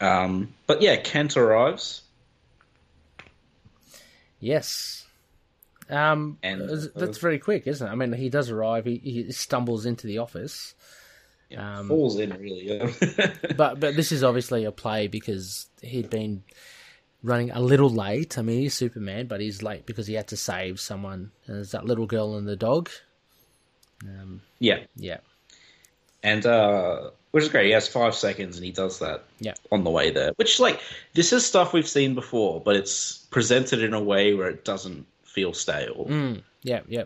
yeah. Um, but yeah, Kent arrives. Yes. Um, And- that's- very quick, isn't it? I mean, he does arrive. He, he stumbles into the office, Yeah, Um, falls in really. Yeah. but but this is obviously a play because he'd been running a little late. I mean, he's Superman, but he's late because he had to save someone. And there's that little girl and the dog. Um, yeah, yeah, and uh, which is great. He has five seconds, and he does that. Yeah. on the way there. Which like this is stuff we've seen before, but it's presented in a way where it doesn't feel stale. mm, yeah, yeah.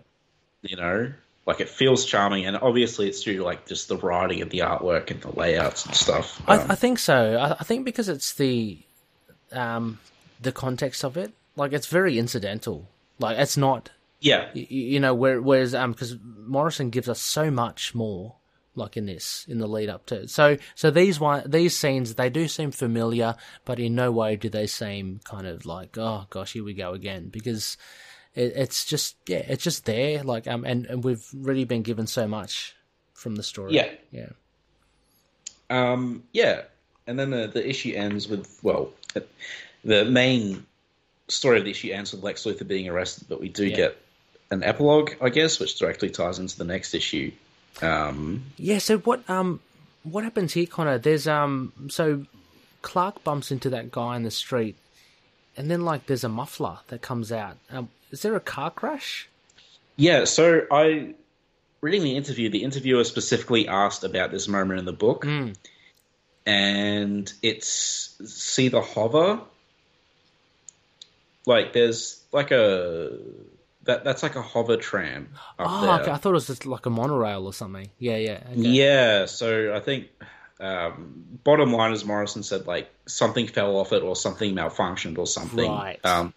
You know, like it feels charming, and obviously it's due to like just the writing and the artwork and the layouts and stuff. Um, I, I think so. I, I think because it's the um, the context of it. Like it's very incidental. Like it's not yeah, y- y- you know where, whereas um because Morrison gives us so much more like in this in the lead up to so so these one these scenes they do seem familiar but in no way do they seem kind of like oh gosh here we go again because it, it's just yeah it's just there like um and, and we've really been given so much from the story. Yeah. yeah. Um, yeah, and then the the issue ends with well, the main story of the issue ends with Lex Luthor being arrested, but we do Yeah. get an epilogue, I guess, which directly ties into the next issue. Um, Yeah, so what um what happens here, Connor? There's um so Clark bumps into that guy in the street and then like there's a muffler that comes out. Um, is there a car crash? yeah, so I reading the interview, the interviewer specifically asked about this moment in the book, and it's see the hover. Like there's like a that that's like a hover tram Oh, there. okay. I thought it was just like a monorail or something. Yeah, yeah. okay. Yeah, so I think um, bottom line is Morrison said like something fell off it or something malfunctioned or something. Right. Um,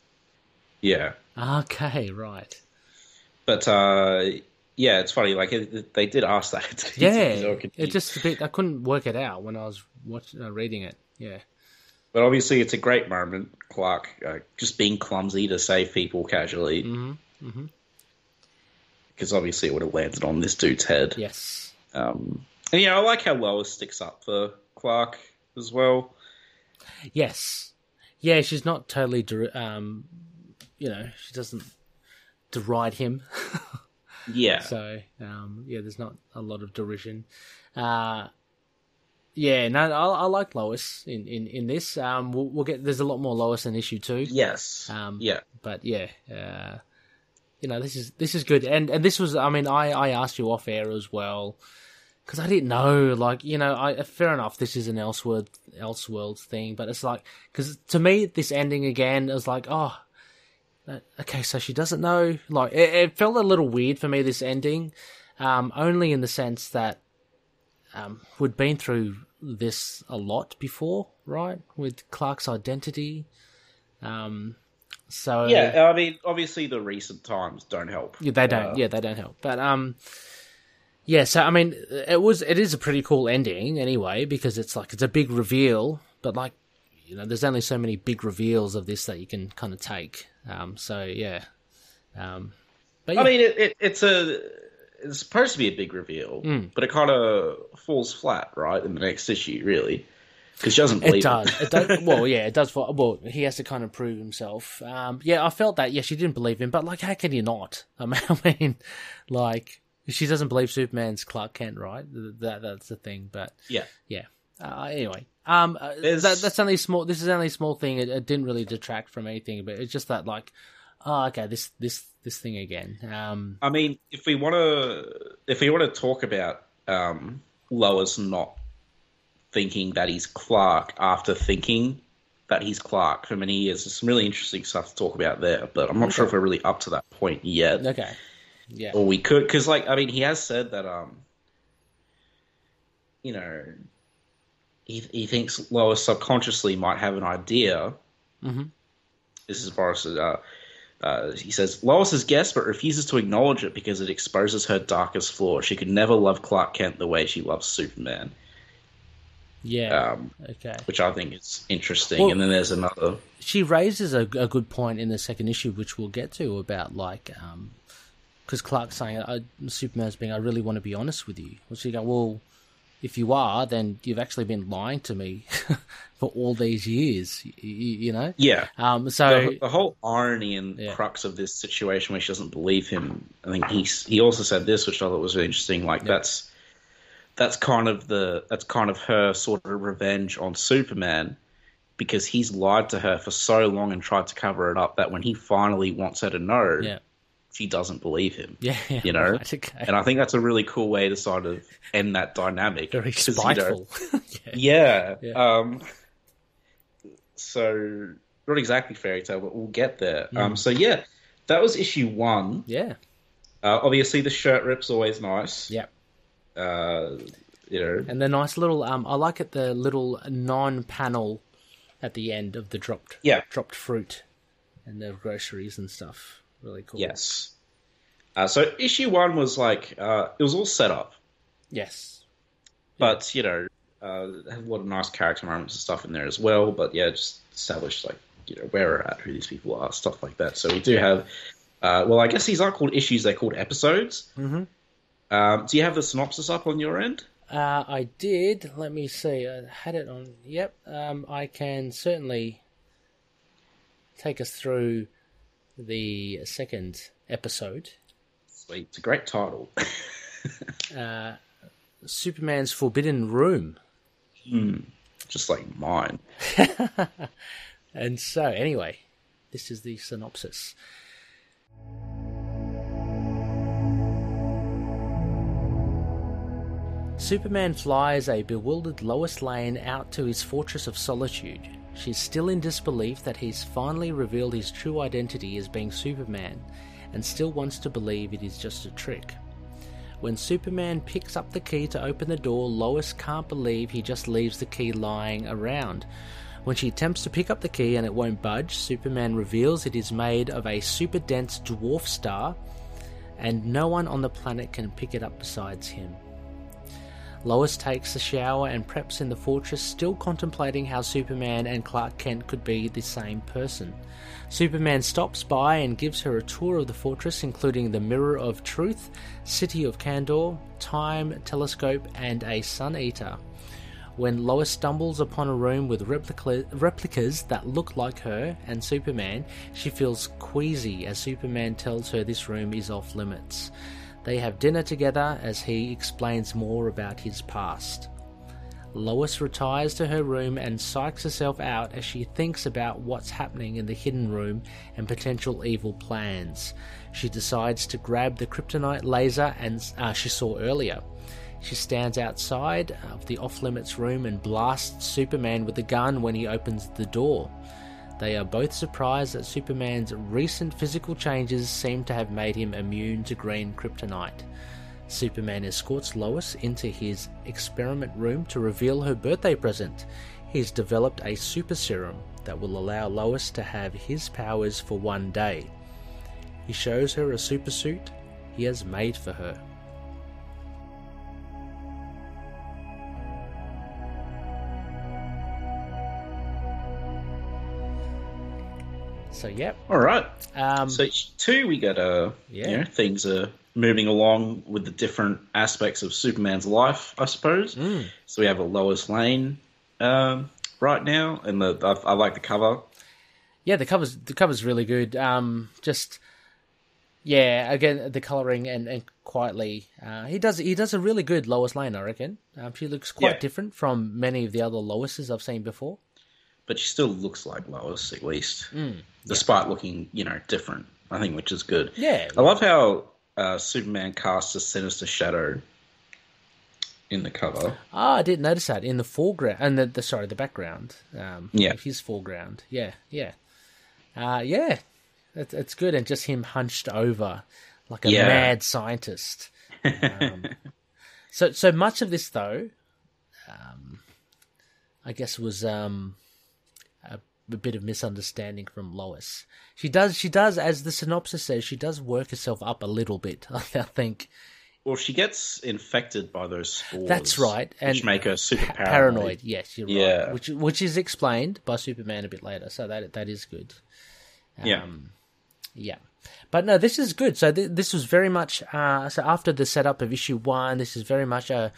yeah, Okay, right. but uh, yeah, it's funny. Like it, they did ask that. It's- Yeah, it's it just a bit. I couldn't work it out when I was watching, uh, reading it. Yeah, But obviously, it's a great moment. Clark uh, just being clumsy to save people casually. Mm-hmm. Because obviously, it would have landed on this dude's head. yes, Um, and yeah, I like how Lois sticks up for Clark as well. yes, yeah. She's not totally, der- um, you know, she doesn't deride him. Yeah. So um, yeah, there's not a lot of derision. Uh, yeah, no, I, I like Lois in in in this. Um, we'll, we'll get there's a lot more Lois in issue two. yes. Um, yeah. but yeah, uh, you know this is this is good, and and this was I mean I I asked you off air as well because I didn't know like you know I fair enough this is an Elseworld Elseworlds thing, but it's like because to me this ending again is like oh uh, okay so she doesn't know like it, it felt a little weird for me this ending, um, only in the sense that um, we'd been through this a lot before, right? With Clark's identity. Um, so Yeah, I mean, obviously the recent times don't help. yeah, they don't. Uh, yeah, they don't help. But um, yeah. So I mean, it was. It is a pretty cool ending anyway because it's like it's a big reveal, but like you know, there's only so many big reveals of this that you can kind of take. Um, so yeah. Um, but yeah, I mean, it, it, it's a it's supposed to be a big reveal, Mm. but it kind of falls flat, right, in the next issue, really, because she doesn't believe it does. It does. Well, yeah, it does. For, well, he has to kind of prove himself. Um, yeah, I felt that. Yeah, she didn't believe him, but like, how can you not? I mean, I mean, like, she doesn't believe Superman's Clark Kent, right? That that's the thing. But Yeah, yeah. Uh, anyway, um, uh, that, that's only small. This is only a small thing. It, it didn't really detract from anything, but it's just that like, oh, okay, this this this thing again. Um, I mean, if we want to, if we want to talk about um, Lois not thinking that he's Clark after thinking that he's Clark for many years, there's some really interesting stuff to talk about there. But I'm not sure if we're really up to that point yet. okay, yeah, or we could because like i mean he has said that um you know he, he thinks lois subconsciously might have an idea Mhm. this is boris uh, uh, he says lois has guessed but refuses to acknowledge it because it exposes her darkest flaw she could never love clark kent the way she loves superman yeah. um, okay. which i think is interesting Well- and then there's another she raises a, a good point in the second issue, which we'll get to about like um, because Clark's saying, I, Superman's being, I really want to be honest with you. Well, she go, well, if you are, then you've actually been lying to me for all these years, you, you know? Yeah. Um, so the, the whole irony and Yeah. crux of this situation where she doesn't believe him, I think he's he also said this, which I thought was really interesting. Like that's that's kind of the that's kind of her sort of revenge on Superman because he's lied to her for so long and tried to cover it up that when he finally wants her to know, yeah, she doesn't believe him. yeah, You know, right, okay. and I think that's a really cool way to sort of end that dynamic. very 'cause, you know, spiteful. yeah. yeah. Yeah. Um, so not exactly fairy tale, but we'll get there. Um, so yeah, that was issue one. yeah, Uh, obviously, the shirt rip's always nice. yeah. Uh, you know, And the nice little, um, I like it, the little non-panel at the end of the dropped, Yeah. dropped fruit and the groceries and stuff. Really cool. yes. Uh, so issue one was like uh, it was all set up, Yes. but you know, uh, had a lot of nice character moments and stuff in there as well. But yeah, just established like you know where we're at, who these people are, stuff like that. So we do have. Uh, well, I guess these aren't called issues; they're called episodes. Mm-hmm. Um, do you have the synopsis up on your end? Uh, I did. Let me see. I had it on. Yep. Um, I can certainly take us through the second episode. Sweet, it's a great title. Superman's Forbidden Room. Hmm. Just like mine. And so, anyway, this is the synopsis. Superman flies a bewildered Lois Lane out to his fortress of solitude. She's still in disbelief that he's finally revealed his true identity as being Superman, and still wants to believe it is just a trick. When Superman picks up the key to open the door, Lois can't believe he just leaves the key lying around. When she attempts to pick up the key and it won't budge, Superman reveals it is made of a super dense dwarf star, and no one on the planet can pick it up besides him. Lois takes a shower and preps in the fortress, still contemplating how Superman and Clark Kent could be the same person. Superman stops by and gives her a tour of the fortress, including the Mirror of Truth, City of Kandor, Time Telescope, and a Sun Eater. When Lois stumbles upon a room with replica- replicas that look like her and Superman, she feels queasy as Superman tells her this room is off limits. They have dinner together as he explains more about his past. Lois retires to her room and psychs herself out as she thinks about what's happening in the hidden room and potential evil plans. She decides to grab the kryptonite laser and uh, she saw earlier. She stands outside of the off limits room and blasts Superman with the gun when he opens the door. They are both surprised that Superman's recent physical changes seem to have made him immune to green kryptonite. Superman escorts Lois into his experiment room to reveal her birthday present. He's developed a super serum that will allow Lois to have his powers for one day. He shows her a super suit he has made for her. So, yep. All right. Um, So two, we got uh, Yeah. you know, things are moving along with the different aspects of Superman's life, I suppose. Mm. So we have a Lois Lane um, right now, and the I, I like the cover. Yeah, the covers the cover's really good. Um, just yeah, again the coloring and, and Quitely, uh, he does he does a really good Lois Lane. I reckon. Um, she looks quite Yeah. different from many of the other Loises I've seen before. But she still looks like Lois at least, despite looking you know different. I think, which is good. Yeah, I love how uh, Superman casts a sinister shadow in the cover. Ah, I didn't notice that in the foreground and the, the sorry the background. Um, Yeah. his foreground. Yeah, yeah, uh, yeah. It's, it's good, and just him hunched over like a Yeah. mad scientist. Um, so, so much of this though, um, I guess was um, a, bit of misunderstanding from Lois. She does, she does, as the synopsis says, she does work herself up a little bit. I think. Well, she gets infected by those spores. That's right, and which make her super pa- paranoid. Yes, you're Yeah. right. Which which is explained by Superman a bit later, so that that is good. yeah. Um, Yeah. but no, this is good. So th- this was very much uh, so after the setup of issue one. This is very much a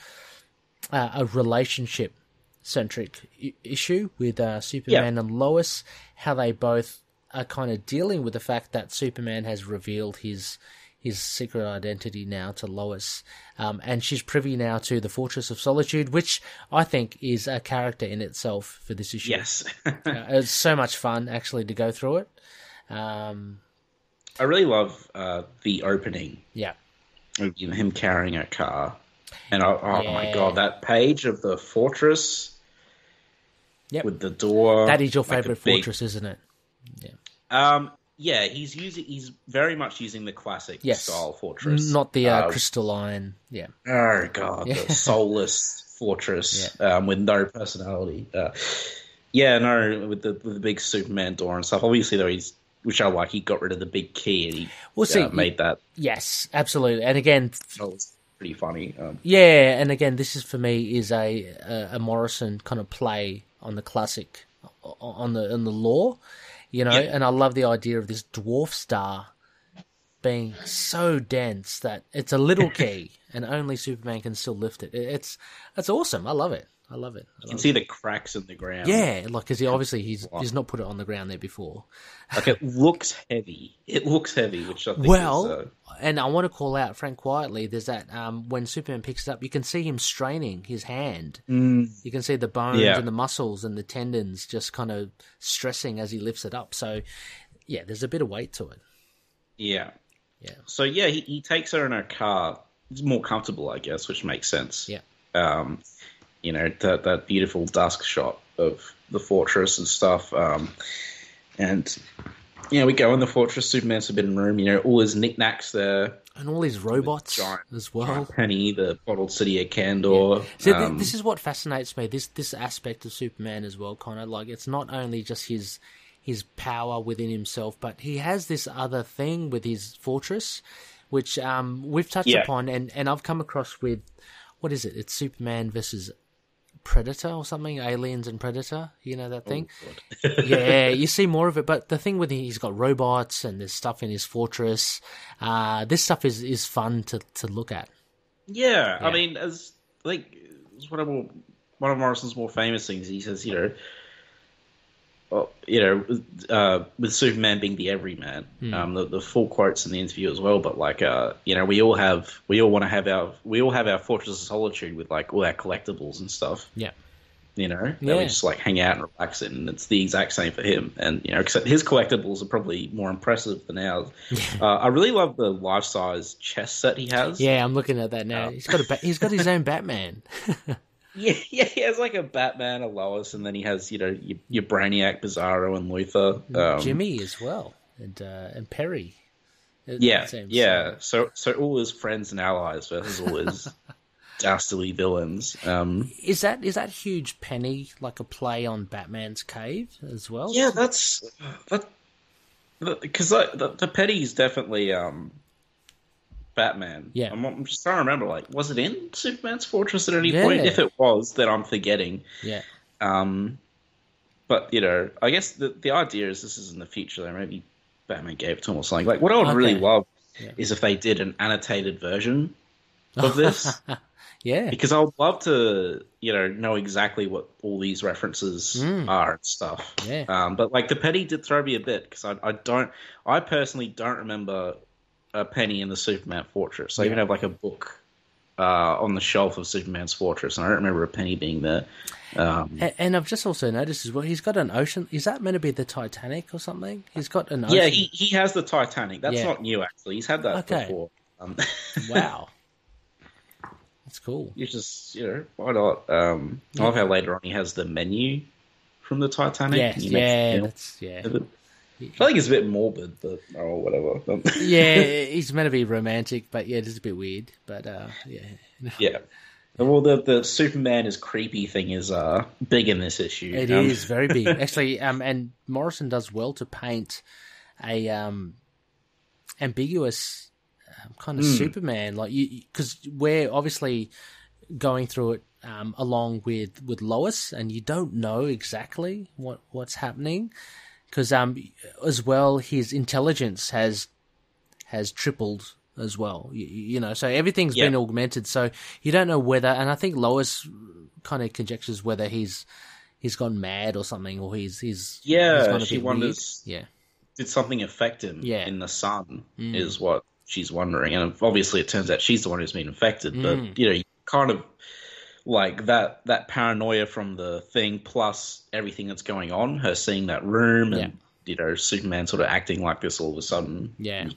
a, a relationship centric I- issue with uh, Superman and Lois. How they both are kind of dealing with the fact that Superman has revealed his his secret identity now to Lois, um, and she's privy now to the Fortress of Solitude, which I think is a character in itself for this issue. Yes. Uh, it's so much fun actually to go through it. Um, I really love uh, the opening yeah. of you know, him carrying a car. And oh, oh my god, that page of the fortress Yep. with the door. That is your like favorite big- fortress, isn't it? Um, yeah, he's using. He's very much using the classic Yes. style fortress, Not the uh, Uh, crystalline. Yeah. Oh god, Yeah. the soulless fortress um, with no personality. Uh, yeah, no, with the with the big Superman door and stuff. Obviously, though, he's which I like. He got rid of the big key and he Well, see, uh, made that. Yes, absolutely. And again, pretty funny. Um, yeah, and again, this is for me is a a, a Morrison kind of play on the classic, on the on the law, you know. Yeah. And I love the idea of this dwarf star being so dense that it's a little key, and only Superman can still lift it. It- It's it's awesome. I love it. I love it. I you can love see the cracks in the ground. Yeah, like because he obviously he's he's not put it on the ground there before. like it looks heavy. It looks heavy, which I think Well, is, uh, and I want to call out Frank Quitely. There's that um, when Superman picks it up, you can see him straining his hand. Mm. You can see the bones Yeah. and the muscles and the tendons just kind of stressing as he lifts it up. So, yeah, there's a bit of weight to it. yeah. Yeah. So yeah, he, he takes her in her car. It's more comfortable, I guess, which makes sense. Yeah. um, you know that that beautiful dusk shot of the fortress and stuff. Um, and you know, we go in the fortress. Superman's forbidden room. You know, all his knickknacks there. And all these robots giant- as well. Penny, the bottled city of Kandor. So th- um, this is what fascinates me. This this aspect of Superman as well, kind of like it's not only just his his power within himself, but he has this other thing with his fortress, which um, we've touched Yeah. upon, and and I've come across with what is it? It's Superman versus Predator or something, Aliens and Predator. You know that thing? yeah, you see more of it. But the thing with he's got robots and there's stuff in his fortress. Uh, this stuff is is fun to to look at. yeah, Yeah. I mean, as like it's one of more, one of Morrison's more famous things. He says, you know. You know, uh, with Superman being the everyman, Hmm. um, the, the full quotes in the interview as well. But like, uh, you know, we all have, we all want to have our, we all have our Fortress of Solitude with like all our collectibles and stuff. Yeah. You know, Yeah. we just like hang out and relax in. And it's the exact same for him. And you know, except his collectibles are probably more impressive than ours. uh, I really love the life size chess set he has. Yeah, I'm looking at that now. He's got a ba- he's got his own Batman. Yeah, yeah, he has like a Batman, a Lois, and then he has you know your, your Brainiac, Bizarro, and Luthor. Um, Jimmy as well, and uh, and Perry. Yeah, yeah. So so all his friends and allies versus all his dastardly villains. Um, Is that is that huge penny like a play on Batman's cave as well? yeah, that's that because the, the Petty is definitely um, Batman. Yeah. I'm, I'm just trying to remember. Like, was it in Superman's fortress at any Yeah. point? If it was, then I'm forgetting. yeah, Um, but you know, I guess the the idea is this is in the future. Though maybe Batman gave it to him or something. Like, what I would really love Yeah. is if they did an annotated version of this. yeah, because I would love to, you know, know exactly what all these references Mm. are and stuff. Yeah. Um, but like the petty did throw me a bit because I, I don't, I personally don't remember a penny in the Superman Fortress. I even have like a book uh, on the shelf of Superman's Fortress, and I don't remember a penny being there. Um, A- and I've just also noticed as well. He's got an ocean. Is that meant to be the Titanic or something? He's got an ocean. yeah, he, he has the Titanic. That's Yeah. not new actually. He's had that Okay. before. Um, wow, that's cool. you just you know why not? Um, I love how later on he has the menu from the Titanic. Yes, and he makes a yeah, that's yeah. I think it's a bit morbid, but oh, whatever. Yeah, he's meant to be romantic, but yeah, it is a bit weird. But uh, yeah, yeah. Well, the the Superman is creepy thing is uh big in this issue. It is Um, very big, actually. Um, and Morrison does well to paint a um ambiguous um, kind of Superman, like you, because we're obviously going through it um, along with with Lois, and you don't know exactly what what's happening, because um as well his intelligence has has tripled as well. You, you know, so everything's Yeah. been augmented. So you don't know whether, and I think Lois kind of conjectures whether he's he's gone mad or something, or he's he's Yeah, he's gone a she wonders- Weird. Did something affect him Yeah. in the sun? Mm. Is what she's wondering, and obviously it turns out she's the one who's been infected. Mm. But you know, you kind of like that that paranoia from the thing, plus everything that's going on. Her seeing that room, and Yeah. you know, Superman sort of acting like this all of a sudden. Yeah,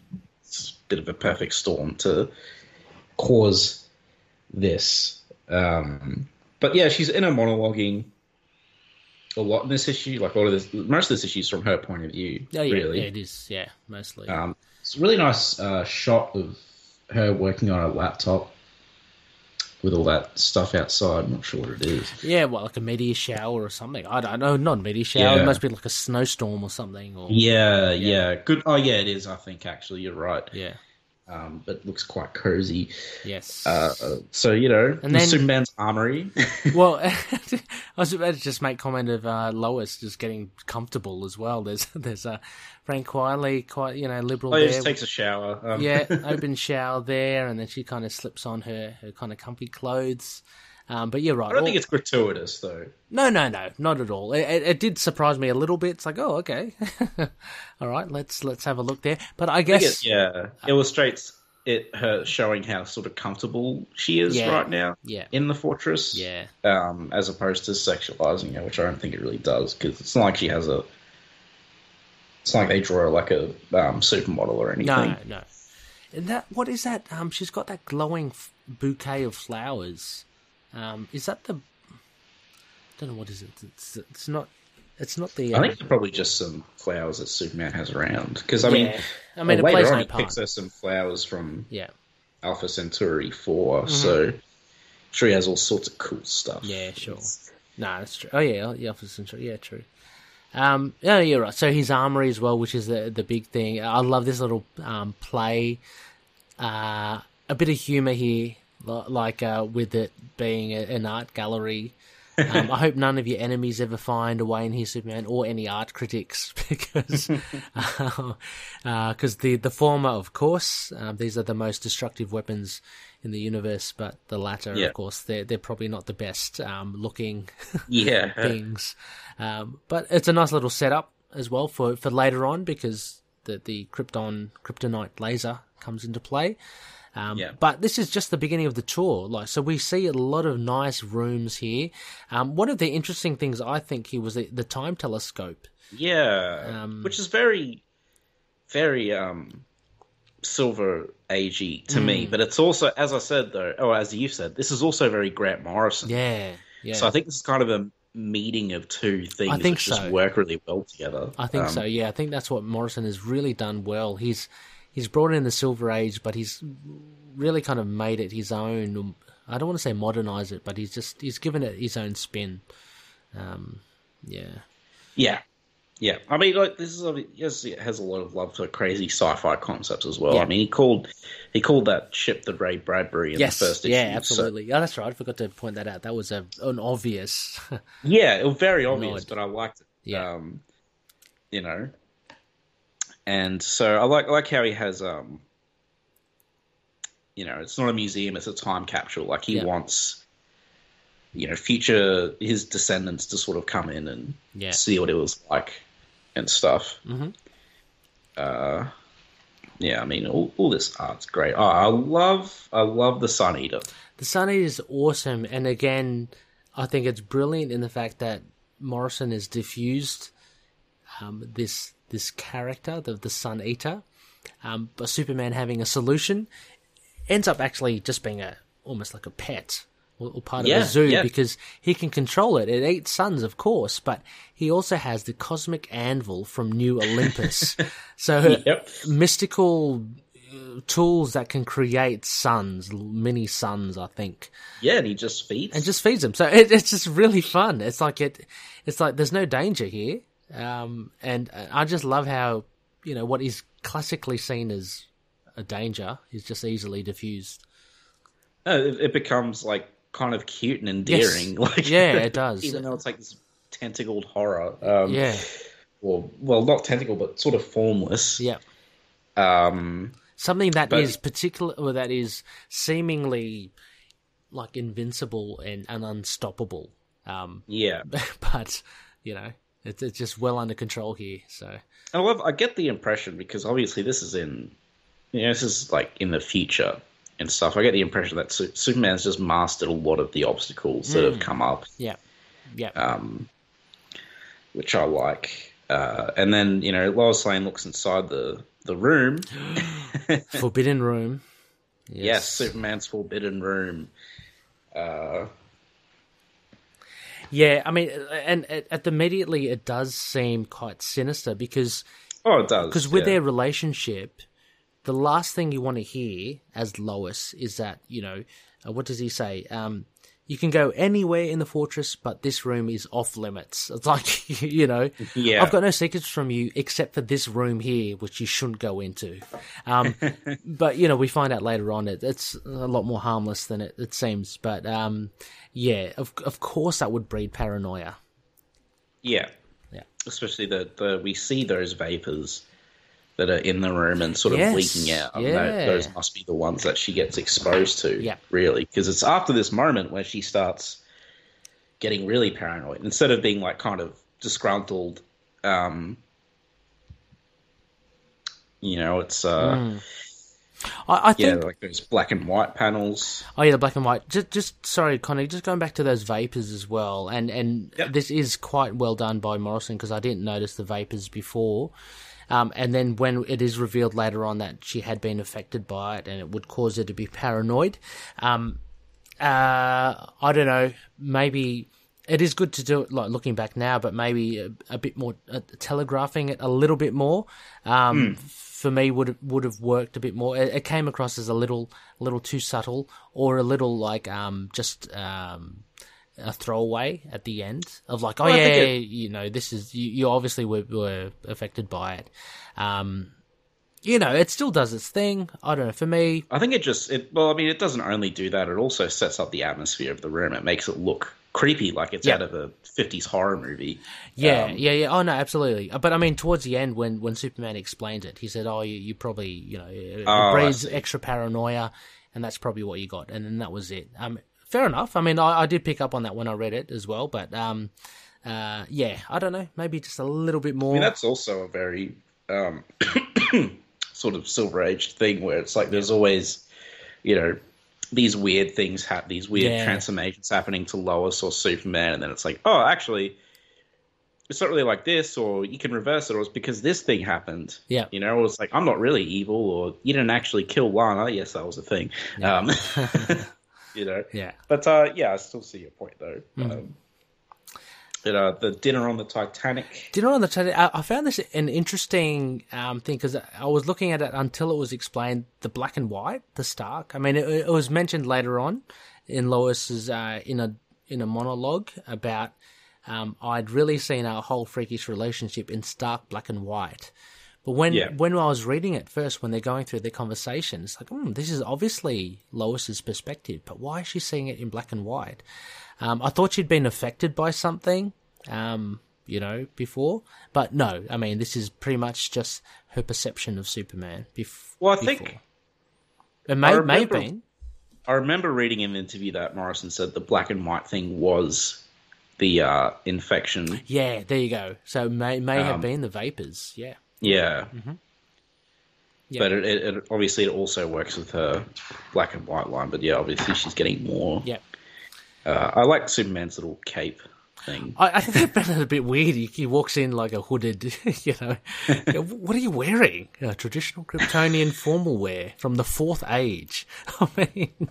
it's a bit of a perfect storm to cause this. Um, but yeah, she's inner monologuing a lot in this issue. Like all of this, most of this issue is from her point of view. oh yeah, really. yeah, it is. Yeah, mostly. Um, it's a really nice uh, shot of her working on a laptop with all that stuff outside. I'm not sure what it is. yeah, well, like a meteor shower or something. I don't know, not a meteor shower. Yeah. It must be like a snowstorm or something. Or Yeah, yeah, good. Oh, yeah, it is. I think actually, you're right. yeah, Um, but it looks quite cozy. yes. Uh, so you know, And then- Superman's armory. Well, I was about to just make comment of uh, Lois just getting comfortable as well. There's there's uh, Frank Quitely quite you know liberal Oh, he there. just takes a shower. Um, yeah, open shower there, and then she kind of slips on her her kind of comfy clothes. Um, but you're right. I don't think it's gratuitous though. no, no, no, not at all. It, it, it did surprise me a little bit. It's like, oh, okay, all right, let's let's have a look there. But I I guess think it, yeah, illustrates it her showing how sort of comfortable she is Yeah. right now yeah, in the fortress. yeah, Um, as opposed to sexualizing her, which I don't think it really does because it's not like she has a. It's not like they draw her like a um, supermodel or anything. no, no. And that what is that? Um, she's got that glowing f- bouquet of flowers. Um, is that the? I don't know what is it. It's it's not. It's not the. I um, think they're probably just some flowers that Superman has around. Because I mean, Yeah. I mean, it later on no he part. picks her some flowers from yeah, Alpha Centauri 4 Mm-hmm. so sure he has all sorts of cool stuff. Yeah, sure. no, that's true. Oh yeah, yeah, Alpha Centauri. Yeah, true. Um, yeah, you're right. So his armory as well, which is the the big thing. I love this little um, play. Uh, a bit of humor here, like uh, with it being a, an art gallery. Um, I hope none of your enemies ever find a way in here, Superman, or any art critics, because because the the former, of course, um, these are the most destructive weapons in the universe, but the latter, Yeah. of course, they're they're probably not the best um, looking Yeah. things. Um, but it's a nice little setup as well for, for later on because the the Krypton kryptonite laser comes into play. Um, Yeah. But this is just the beginning of the tour. Like, so we see a lot of nice rooms here. Um, one of the interesting things I think here was the, the time telescope. Yeah, Um, which is very, very um, silver agey to Mm. me. But it's also, as I said though, or as you said, this is also very Grant Morrison. Yeah, yeah. So I think this is kind of a meeting of two things I think which so. just work really well together. I think Um, so. Yeah, I think that's what Morrison has really done well. He's he's brought in the Silver Age, but he's really kind of made it his own. I don't want to say modernize it, but he's just he's given it his own spin. Um, yeah, Yeah, yeah. I mean, like this is yes, it has a lot of love for crazy sci-fi concepts as well. Yeah. I mean, he called he called that ship the Ray Bradbury in yes, the first issue. yeah, so- absolutely. Yeah, that's right. I forgot to point that out. That was a an obvious. yeah, it was very obvious, but I liked it. Yeah. Um, you know, and so I like I like how he has um, you know, it's not a museum; it's a time capsule. Like he Yeah. wants, you know, future his descendants to sort of come in and yeah, see what it was like and stuff. Mhm. Uh, yeah, I mean, all, all this art's great. Oh, I love, I love the Sun Eater. The Sun Eater is awesome, and again, I think it's brilliant in the fact that Morrison has diffused um, this this character, the the Sun Eater, um, but Superman having a solution ends up actually just being a almost like a pet or, or part of a zoo yeah. because he can control it. It eats suns, of course, but he also has the cosmic anvil from New Olympus. so Yep. mystical uh, tools that can create suns, mini suns, I think, Yeah, and he just feeds. and just feeds them. So it, it's just really fun. It's like it, it's like there's no danger here, um, and I just love how you know what is classically seen as a danger is just easily diffused. No, it, it becomes like kind of cute and Yes. endearing. Like Yeah, it does. even though it's like this tentacled horror. Um, Yeah, Or well, not tentacle, but sort of formless. yeah. Um, something that is But- particular or that is seemingly like invincible and, and unstoppable. Um, Yeah, but you know, it's, it's just well under control here. So I love. I get the impression because obviously this is in, you know, this is like in the future and stuff. I get the impression that Su- Superman's just mastered a lot of the obstacles that have come up, yeah, yeah, um, which I like. Uh, and then you know, Lois Lane looks inside the the room. Forbidden Room. Yes, Superman's forbidden room. Uh, Yeah, I mean, and at, at immediately it does seem quite sinister because oh, it does because with yeah. their relationship, the last thing you want to hear as Lois is that you know uh, what does he say? Um, you can go anywhere in the fortress, but this room is off limits. It's like you know, Yeah. I've got no secrets from you except for this room here, which you shouldn't go into. Um, but you know, we find out later on it, it's a lot more harmless than it, it seems. But um, yeah, of of course that would breed paranoia. Yeah. Yeah. Especially the, the we see those vapors that are in the room and sort of Yes, leaking out. Yeah. tho- those must be the ones that she gets exposed to. Yeah. Really. Because it's after this moment where she starts getting really paranoid. Instead of being like kind of disgruntled, um, you know, it's uh Hmm. I, I yeah, think like those black and white panels. Oh yeah, the black and white. Just, just sorry, Connie. Just going back to those vapors as well, and and Yep. this is quite well done by Morrison because I didn't notice the vapors before. Um, and then when it is revealed later on that she had been affected by it and it would cause her to be paranoid, um, uh, I don't know. Maybe it is good to do it. Like looking back now, but maybe a, a bit more uh, telegraphing it a little bit more. Um, For me, would would have worked a bit more. It, it came across as a little, little too subtle, or a little like um, just um, a throwaway at the end of like, oh Well, yeah, it- you know, this is you, you obviously were, were affected by it. Um, you know, it still does its thing. I don't know. For me, I think it just it well, I mean, it doesn't only do that; it also sets up the atmosphere of the room. It makes it look creepy, like it's Yeah. out of a '50s horror movie. Yeah, Um, yeah, yeah. Oh no, absolutely. Uh, But I mean, towards the end, when when Superman explained it, he said, "Oh, you, you probably, you know, it, Oh, breeds extra paranoia, and that's probably what you got." And then that was it. Um, fair enough. I mean, I, I did pick up on that when I read it as well. But um, uh, yeah, I don't know. Maybe just a little bit more. I mean, that's also a very um, sort of silver age thing where it's like there's always, you know, these weird things happen, these weird Yeah. transformations happening to Lois or Superman, and then it's like, oh, actually, it's not really like this, or you can reverse it, or it's because this thing happened. Yeah. You know, or it's like I'm not really evil, or you didn't actually kill Lana. Yes, that was a thing. Um, you know. yeah. But uh, yeah, I still see your point though. Hmm. Um, but, uh, the dinner on the Titanic. Know on the Titanic? I, I found this an interesting um, thing because I was looking at it until it was explained the black and white, the Stark. I mean, it, it was mentioned later on in Lois's uh, in a in a monologue about um, I'd really seen our whole freakish relationship in stark black and white. But when Yeah. when I was reading it first, when they're going through their conversation, it's like, hmm, this is obviously Lois's perspective, but why is she seeing it in black and white? Um, I thought she'd been affected by something, um, you know, before, but no. I mean, this is pretty much just her perception of Superman. Bef- Well, I before. think it may I may have remember- been. I remember reading in an interview that Morrison said the black and white thing was the uh, infection. Yeah, there you go. So it may may have Um, been the vapors. Yeah, Yeah. Mm-hmm. Yeah. But it, it, it obviously it also works with her black and white line. But yeah, obviously she's getting more. yeah. Uh, I like Superman's little cape thing. I, I think that a bit weird. He, he walks in like a hooded, you know. what are you wearing? Uh, traditional Kryptonian formal wear from the fourth age. I mean,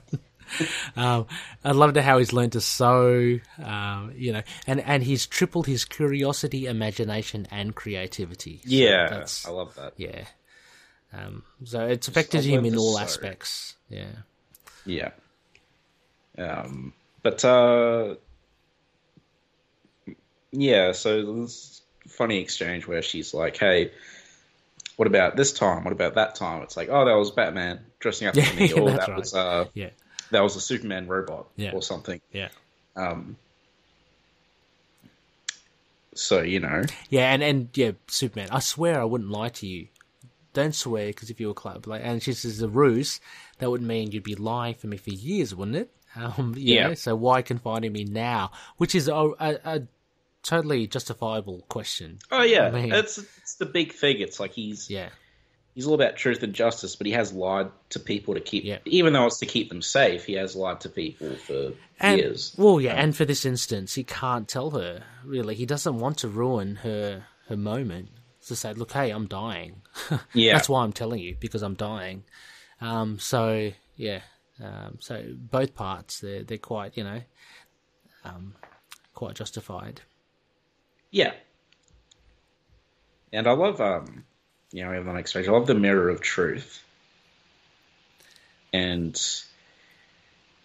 um, I loved how he's learned to sew, um, you know, and, and he's tripled his curiosity, imagination, and creativity. So Yeah, that's- I love that. yeah. Um, so it's affected him in all sew. aspects. Yeah. Yeah. Um, but uh, yeah, so this funny exchange where she's like, "Hey, what about this time? What about that time?" It's like, "Oh, that was Batman dressing up Yeah, as me, or that right. was uh, Yeah. that was a Superman robot, Yeah. or something." Yeah. Um, so you know, Yeah, and, and yeah, Superman. I swear I wouldn't lie to you. don't swear because if you were club like, and she says a ruse, that would mean you'd be lying for me for years, wouldn't it? Um, yeah. So why confiding me now? Which is a, a, a totally justifiable question. Oh yeah, I mean- it's it's the big thing. It's like he's Yeah. he's all about truth and justice, but he has lied to people to keep, Yeah. even though it's to keep them safe. He has lied to people for And, years. Well, yeah, and for this instance, he can't tell her really. He doesn't want to ruin her her moment. To say, look, hey, I'm dying. Yeah. that's why I'm telling you because I'm dying. Um, so yeah, um, so both parts they're they're quite you know, um, quite justified. Yeah. And I love, um, you know, we have the next page. I love the mirror of truth. And,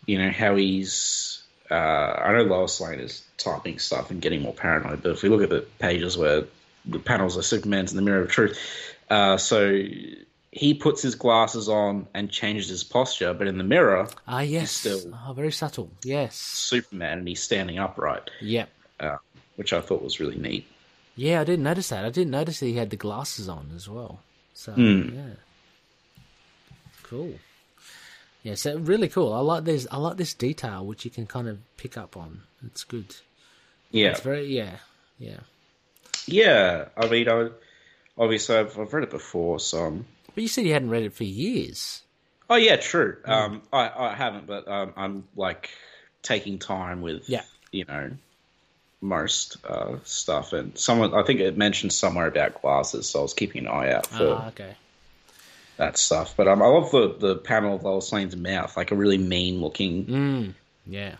you know, how he's, uh, I know Lois Lane is typing stuff and getting more paranoid, but if we look at the pages where the panels are Superman's in the mirror of truth, uh, so he puts his glasses on and changes his posture, but in the mirror, Ah, yes, still- oh, very subtle. Yes, Superman, and he's standing upright, yep. uh, which I thought was really neat. Yeah, I didn't notice that. I didn't notice that he had the glasses on as well. So Hmm. yeah, cool. Yeah, so really cool. I like this. I like this detail which you can kind of pick up on. It's good. Yeah. It's very yeah, yeah. Yeah, I mean, I, obviously I've, I've read it before, so um, But you said you hadn't read it for years. oh yeah, true. Hmm. Um, I, I haven't, but um, I'm like taking time with Yeah. you know most uh, stuff, and someone I think it mentioned somewhere about glasses, so I was keeping an eye out for Ah, okay. that stuff. But um, I love the the panel of Lois Lane's mouth, like a really mean looking. Mm, yeah.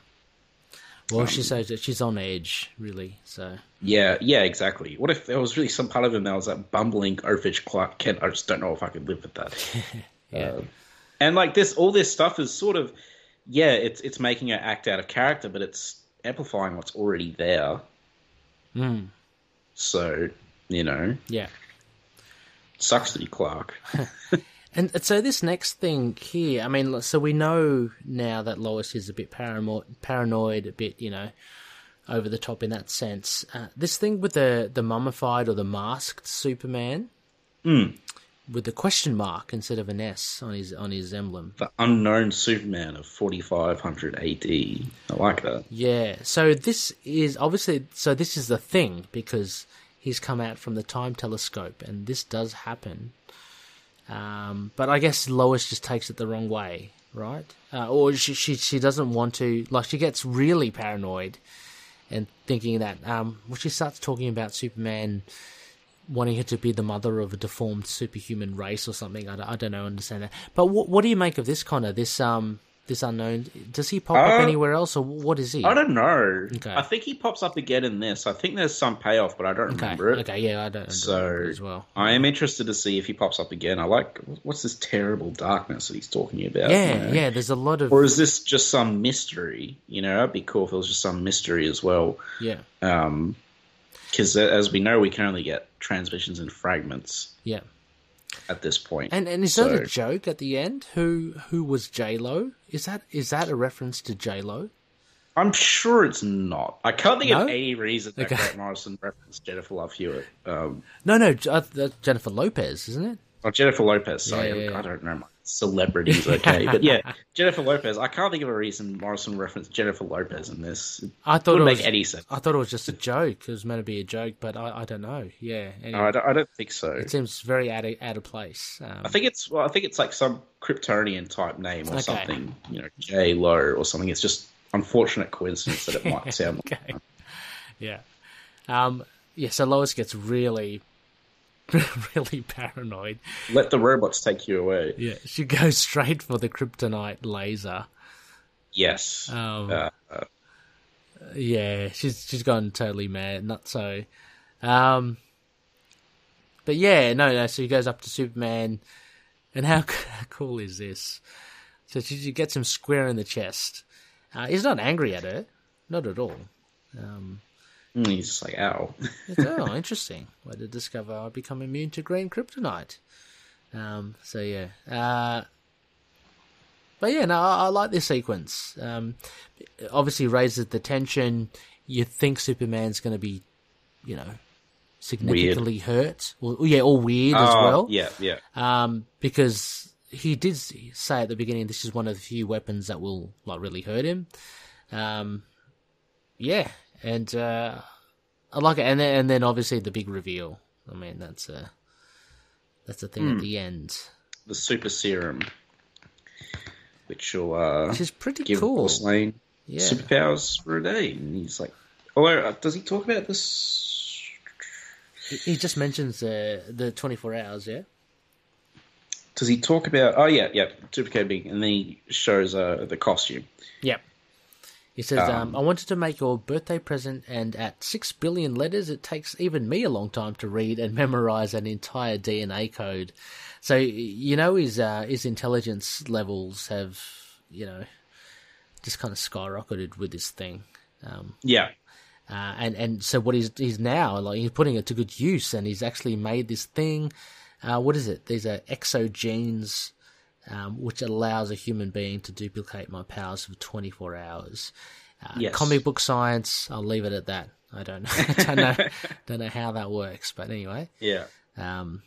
Well, Um, she says she's on edge, really. So Yeah, yeah, exactly. What if there was really some part of him that was that bumbling oafish Clark Kent? I just don't know if I could live with that. yeah, Uh, and like this, all this stuff is sort of, yeah, it's it's making her act out of character, but it's amplifying what's already there. mm, So you know, yeah. sucks to be Clark. And so this next thing here, I mean, so we know now that Lois is a bit paramo- paranoid, a bit, you know, over the top in that sense. Uh, this thing with the the mummified or the masked Superman, with the question mark instead of an S on his on his emblem. The unknown Superman of forty five hundred AD. I like that. Yeah. So this is obviously so this is the thing because he's come out from the time telescope, and this does happen. Um, but I guess Lois just takes it the wrong way, right? Uh, or she, she she doesn't want to like she gets really paranoid and thinking that um, when she starts talking about Superman wanting her to be the mother of a deformed superhuman race or something. I don't, I don't know, understand that. But what what do you make of this Connor? This um this unknown does he pop up Uh, anywhere else or what is he? I don't know. Okay. I think he pops up again in this. I think there's some payoff, but I don't Okay, remember it. okay, yeah, I don't. I don't So as well. I am interested to see if he pops up again. I like what's this terrible darkness that he's talking about. Yeah, you know? yeah. There's a lot of Or is this just some mystery? You know, it'd be cool if it was just some mystery as well. yeah, Um, Because as we know, we can only get transmissions in fragments yeah. At this point. And and is So- that a joke at the end? Who who was J Lo? Is that is that a reference to J Lo? I'm sure it's not. I can't think No? of any reason that Okay. Grant Morrison referenced Jennifer Love Hewitt. Um, No, no, uh, Jennifer Lopez, isn't it? or Jennifer Lopez. Sorry, Yeah, yeah, yeah. I don't know my celebrities. Okay, but yeah, Jennifer Lopez. I can't think of a reason Morrison referenced Jennifer Lopez in this. It I thought it was. make any sense. I thought it was just a joke. It was meant to be a joke, but I, I don't know. Yeah, anyway, No, I don't, I don't think so. it seems very out of out of place. Um, I think it's well, I think it's like some Kryptonian type name or Okay. something. You know, J Lo or something. It's just unfortunate coincidence that it might sound. like okay. Yeah. Um. Yeah. So Lois gets really, really paranoid. Let the robots take you away. Yeah. She goes straight for the kryptonite laser. Yes. Um, Uh, Yeah, she's she's gone totally mad. Not so. Um, but yeah, no, no. So he goes up to Superman, and how, how cool is this? So she, she gets him square in the chest. Uh, he's not angry at her, not at all. Um, mm, he's just like, ow. oh, interesting. Way to discover I become immune to green kryptonite. Um, so yeah. Uh, but yeah, no, I, I like this sequence. Um, obviously raises the tension. You think Superman's going to be, you know, significantly hurt, or yeah, or weird as Oh, well. Yeah, yeah. Um, because he did say at the beginning this is one of the few weapons that will like really hurt him. Um, yeah, and uh, I like it, and then and then obviously the big reveal. I mean, that's a that's a thing at the end, The super serum, which will uh, which is pretty give cool. Lane Yeah, superpowers for a day. And he's like, although, uh, does he talk about this? he, he just mentions the the twenty four hours. Yeah. Does he talk about? Oh yeah, yeah, super coding, and then he shows uh, the costume. Yep. He says, um, I wanted to make your birthday present, and at six billion letters, it takes even me a long time to read and memorize an entire DNA code. So, you know, his, uh, his intelligence levels have, you know, just kind of skyrocketed with this thing. Um, Yeah, uh, and, and so what he's, he's now, like, he's putting it to good use, and he's actually made this thing. Uh, what is it? These are exogenes um, which allows a human being to duplicate my powers for 24 hours. Uh, Yes. Comic book science, I'll leave it at that. I don't know, I don't know, don't know how that works, but anyway. yeah, Um,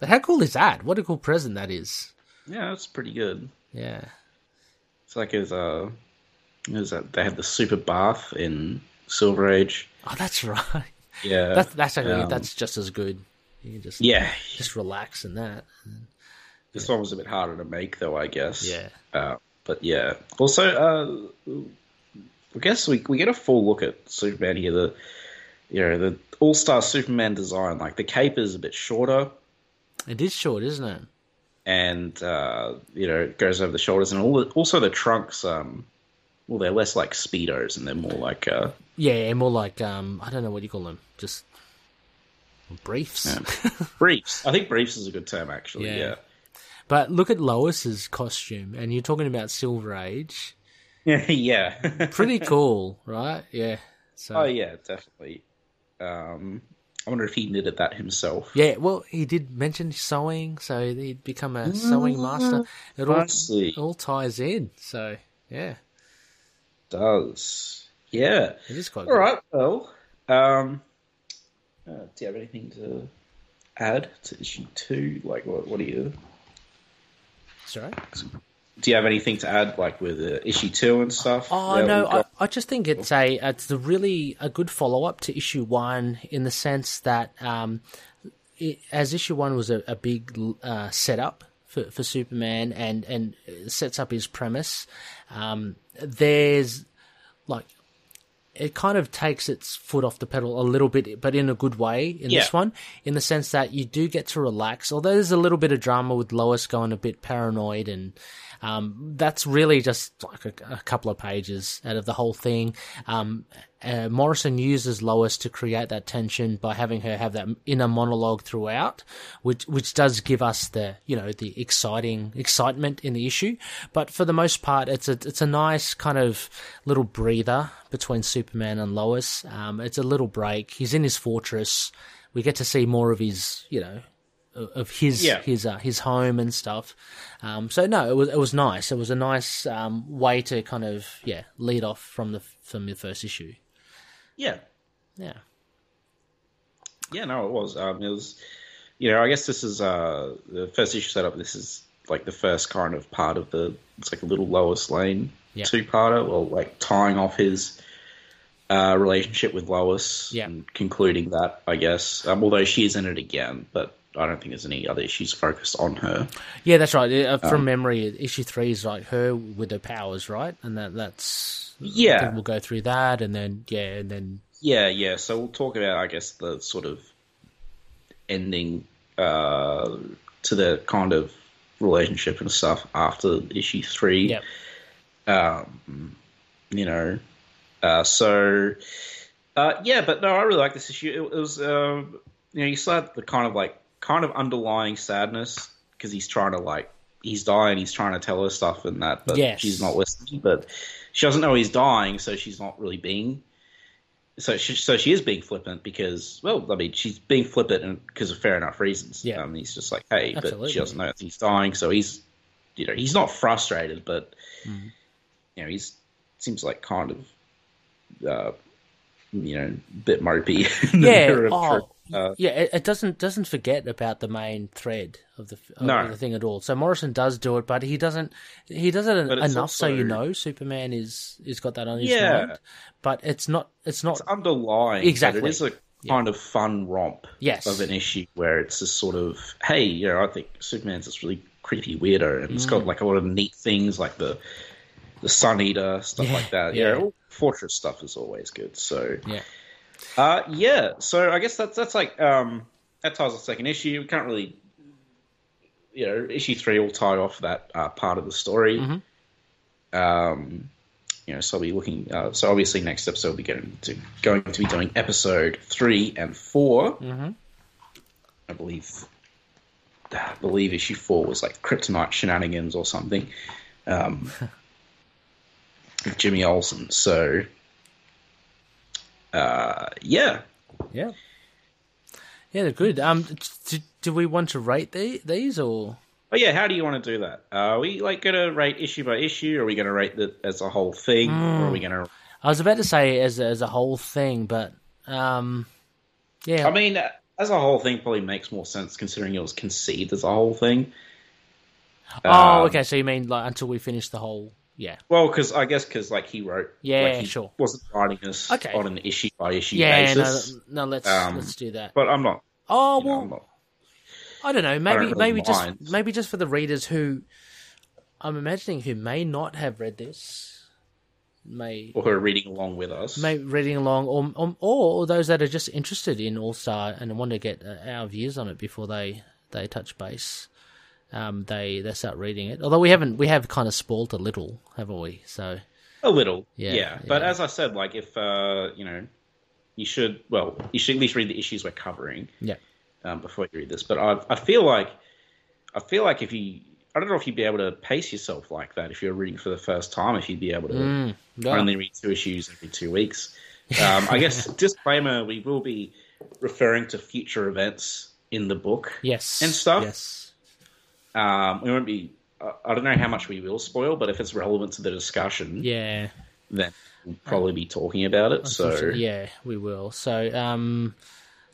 but how cool is that? What a cool present that is. yeah. That's pretty good. Yeah, It's like his uh, is that they had the super bath in Silver Age. oh, that's right. Yeah, That's that's actually, um, that's just as good. You can just yeah. just relax in that. This one was a bit harder to make, though. I guess. Yeah. Uh, but yeah. Also, uh, I guess we we get a full look at Superman here. The you know the All Star Superman design, like the cape is a bit shorter, It is short, isn't it? and uh, you know it goes over the shoulders, and all the, also the trunks. Um, well, they're less like speedos, and they're more like uh, Yeah, more like um, I don't know what you call them, just briefs. briefs. I think briefs is a good term, actually. Yeah. Yeah. But look at Lois's costume, and you're talking about Silver Age. Yeah. Pretty cool, right? Yeah. So oh yeah, definitely. Um, I wonder if he knitted that himself. yeah, well, he did mention sewing, so he'd become a sewing master. It all, it all ties in. So yeah, Does yeah. it is quite All right. Well, um, uh, do you have anything to add to issue two? Like, what? What do you? Sorry. Do you have anything to add, like with uh, issue two and stuff? Oh no, we've I. I just think it's a it's a really a good follow up to issue one in the sense that um, it, as issue one was a, a big uh, setup for, for Superman and and sets up his premise. Um, there's like it kind of takes its foot off the pedal a little bit, but in a good way in Yeah. this one, in the sense that you do get to relax. Although there's a little bit of drama with Lois going a bit paranoid, and um, that's really just like a, a couple of pages out of the whole thing. Um, uh, Morrison uses Lois to create that tension by having her have that inner monologue throughout, which which does give us the you know the exciting excitement in the issue. But for the most part, it's a it's a nice kind of little breather between Superman and Lois. Um, it's a little break. He's in his fortress. We get to see more of his you know of his Yeah. his uh, his home and stuff. Um, so no, it was it was nice. It was a nice um, way to kind of yeah lead off from the from the first issue. Yeah. Yeah. Yeah, no, it was. Um, it was, you know, I guess this is uh, the first issue setup. This is like the first kind of part of the. It's like a little Lois Lane Yeah. two-parter, or like tying off his uh, relationship with Lois Yeah. and concluding that. I guess, um, although she is in it again, but I don't think there's any other issues focused on her. Yeah, that's right. Uh, from memory, issue three is like her with her powers, right? And that that's Yeah. we'll go through that, and then yeah, and then Yeah, yeah. So we'll talk about, I guess, the sort of ending uh, to the kind of relationship and stuff after issue three. yeah, Um, you know, uh, so uh, yeah, but no, I really like this issue. It, it was, um, you know, you still had the kind of like kind of underlying sadness because he's trying to like he's dying, he's trying to tell her stuff and that, but Yes. she's not listening. But she doesn't know he's dying, so she's not really being. So she, so she is being flippant because, well, I mean, she's being flippant and because of fair enough reasons. Yeah. um, he's just like, hey, but she doesn't know he's dying, so he's, you know, he's not frustrated, but Mm-hmm. you know, he's seems like kind of uh, you know, a bit mopey. yeah, oh, uh, yeah. It, it, doesn't doesn't forget about the main thread of the of no. the thing at all. So Morrison does do it, but he doesn't. He does it enough also, so you know Superman is is got that on his yeah, mind. But it's not. It's not it's underlying. Exactly. It is a kind yeah. of fun romp. Yes. Of an issue where it's just sort of, hey, you know, I think Superman's this really creepy weirdo, and mm. it's got mm. like a lot of neat things like the the Sun Eater stuff yeah, like that. Yeah, yeah Fortress stuff is always good. So yeah, uh, yeah. So I guess that's that's like um, that ties the second issue. We can't really, you know, issue three will tie off that uh, part of the story. Mm-hmm. Um, you know, so I'll be looking. Uh, so obviously, next episode we'll be going to going to be doing episode three and 4 mm-hmm. I believe. I believe issue four was like Kryptonite shenanigans or something. Um, with Jimmy Olsen. So, uh, yeah, yeah, yeah, they're good. Um, do, do we want to rate the, these or? Oh yeah, how do you want to do that? Uh, are we like going to rate issue by issue? Or are we going to rate it as a whole thing? Mm. Or are we going to? I was about to say as a, as a whole thing, but um, yeah. I mean, as a whole thing, probably makes more sense considering it was conceived as a whole thing. Oh, um, okay. So you mean like until we finish the whole yeah. Well, because I guess because like he wrote, yeah, like, he sure, wasn't writing us okay. on an issue by issue yeah, basis. no, no, let's um, let's do that. But I'm not. Oh well, know, I don't know. Maybe don't really maybe mind. just maybe just for the readers who I'm imagining who may not have read this, may or who are reading along with us, may reading along, or or, or those that are just interested in All Star and want to get uh, our views on it before they they touch base um, they they start reading it. Although we haven't, we have kind of spoiled a little, haven't we? So a little, yeah. yeah. But as I said, like if uh, you know, you should well, you should at least read the issues we're covering, yeah, um, before you read this. But I I feel like I feel like if you I don't know if you'd be able to pace yourself like that if you're reading for the first time. If you'd be able to mm, only read two issues every two weeks. Um, I guess disclaimer: we will be referring to future events in the book, yes, and stuff. Yes. Um, we won't be. I don't know how much we will spoil, but if it's relevant to the discussion, yeah, then we'll probably be talking about it. So yeah, we will. So um,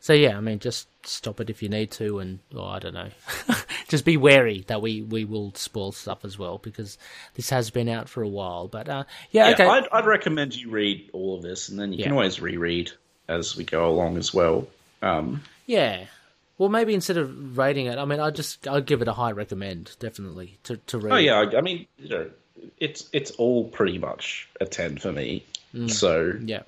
so yeah, I mean, just stop it if you need to, and oh, I don't know, just be wary that we we will spoil stuff as well because this has been out for a while. But uh, yeah, yeah okay. I'd, I'd, recommend you read all of this, and then you yeah. can always reread as we go along as well. Um, yeah, well, maybe instead of rating it, I mean, I just I'd give it a high recommend, definitely to to read. Oh yeah, I, I mean, you know, it's it's all pretty much a ten for me. Mm. So yeah,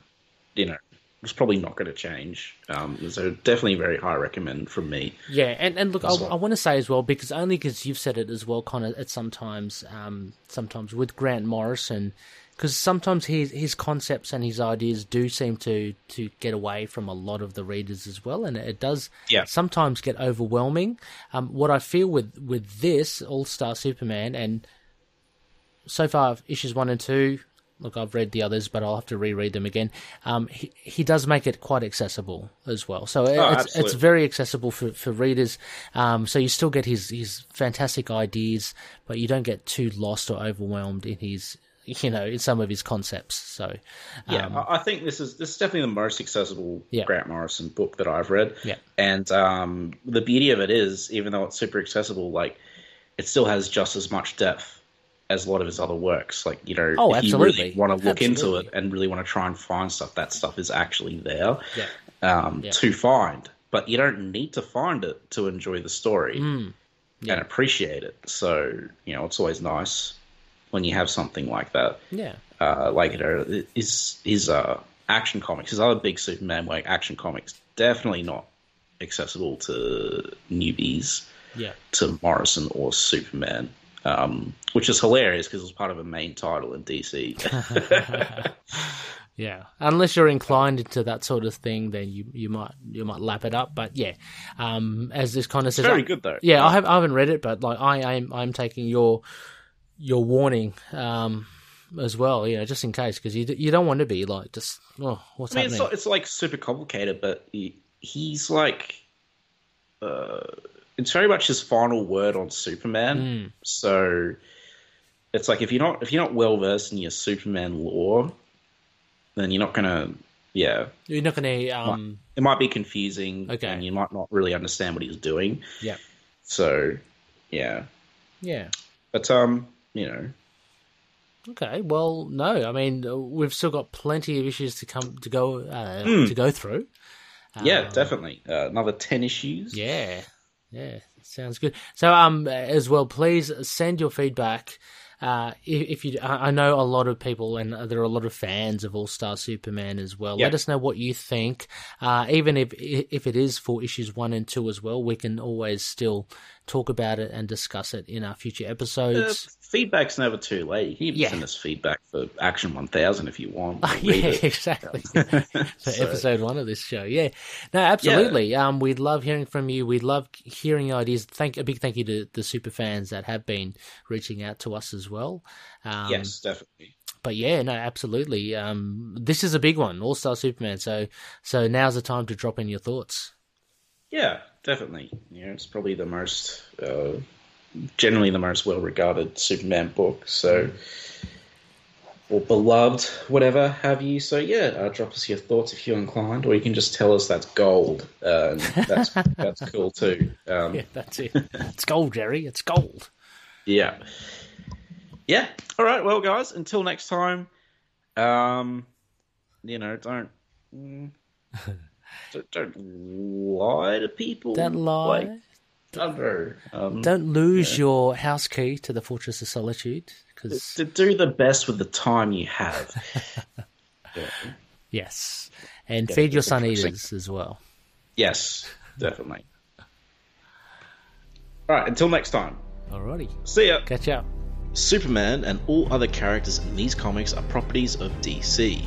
you know, it's probably not going to change. Um, so definitely very high recommend from me. Yeah, and and look, I, well. I, want to say as well because only because you've said it as well, of at sometimes, um, sometimes with Grant Morrison because sometimes his his concepts and his ideas do seem to to get away from a lot of the readers as well, and it does yeah. sometimes get overwhelming. Um, what I feel with with this All Star Superman, and so far issues one and two. Look, I've read the others, but I'll have to reread them again. Um, he he does make it quite accessible as well, so oh, it's it's very accessible for for readers. Um, so you still get his his fantastic ideas, but you don't get too lost or overwhelmed in his you know, in some of his concepts. So, yeah, um, I think this is this is definitely the most accessible yeah. Grant Morrison book that I've read. Yeah, and um, the beauty of it is, even though it's super accessible, like it still has just as much depth as a lot of his other works. Like you know, oh, if absolutely. you really want to look absolutely. into it and really want to try and find stuff, that stuff is actually there yeah. Um, yeah. to find. But you don't need to find it to enjoy the story mm. yeah. and appreciate it. So you know, it's always nice when you have something like that. Yeah. Uh, like you know, his his uh, action comics, his other big Superman like action comics, definitely not accessible to newbies. Yeah. To Morrison or Superman. Um, which is hilarious because it was part of a main title in DC. yeah, unless you're inclined into that sort of thing, then you you might you might lap it up. But yeah, um, as this kind of says, very good though. Yeah, I have I haven't read it, but like I am I'm taking your your warning um, as well, you know, just in case, because you you don't want to be like just oh, what's I mean, happening? It's, it's like super complicated, but he, he's like, uh, it's very much his final word on Superman. Mm. So it's like if you're not if you're not well versed in your Superman lore, then you're not gonna yeah, You're not going to. Um, it might be confusing, Okay. and you might not really understand what he's doing. yeah, So, yeah, yeah. but um, you know, Okay. Well, no. I mean, uh, we've still got plenty of issues to come to go uh, Hmm. to go through. yeah, definitely uh, another ten issues. Yeah, yeah, sounds good. So, um, as well, please send your feedback. Uh, if, if you, I know a lot of people, and there are a lot of fans of All Star Superman as well. Yeah. Let us know what you think. Uh, even if if it is for issues one and two as well, we can always still talk about it and discuss it in our future Uh, episodes. feedback's never too late. You can even Yeah. send us feedback for Action One Thousand if you want. We'll yeah, it. exactly. for So- episode one of this show. Yeah, no, absolutely. Um, we'd love hearing from you. We'd love hearing your ideas. Thank a big thank you to the super fans that have been reaching out to us as well. Um, yes, definitely. but yeah, no, absolutely. Um, this is a big one, All Star Superman. So, so now's the time to drop in your thoughts. Yeah, definitely. Yeah, it's probably the most, uh, generally the most well-regarded Superman book. So, or beloved, whatever have you. So yeah, uh, drop us your thoughts if you're inclined, or you can just tell us that's gold. Uh, that's that's cool too. Um, Yeah, that's it. it's gold, Jerry. It's gold. Yeah. Yeah. All right. Well, guys, until next time, um, you know, don't, mm, don't, don't lie to people. Don't lie. Like, don't. Um, Don't lose your house key to the Fortress of Solitude, because to do the best with the time you have. Yeah. yes, and Yeah, feed your sun eaters as well. Yes, definitely. All right. Until next time. Alrighty, See ya. catch up. Superman and all other characters in these comics are properties of DC.